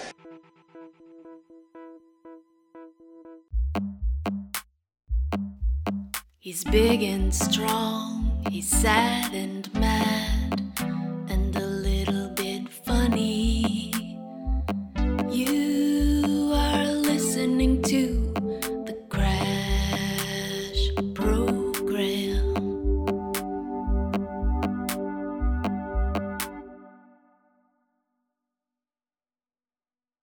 He's big and strong, he's sad and mad, and a little bit funny. You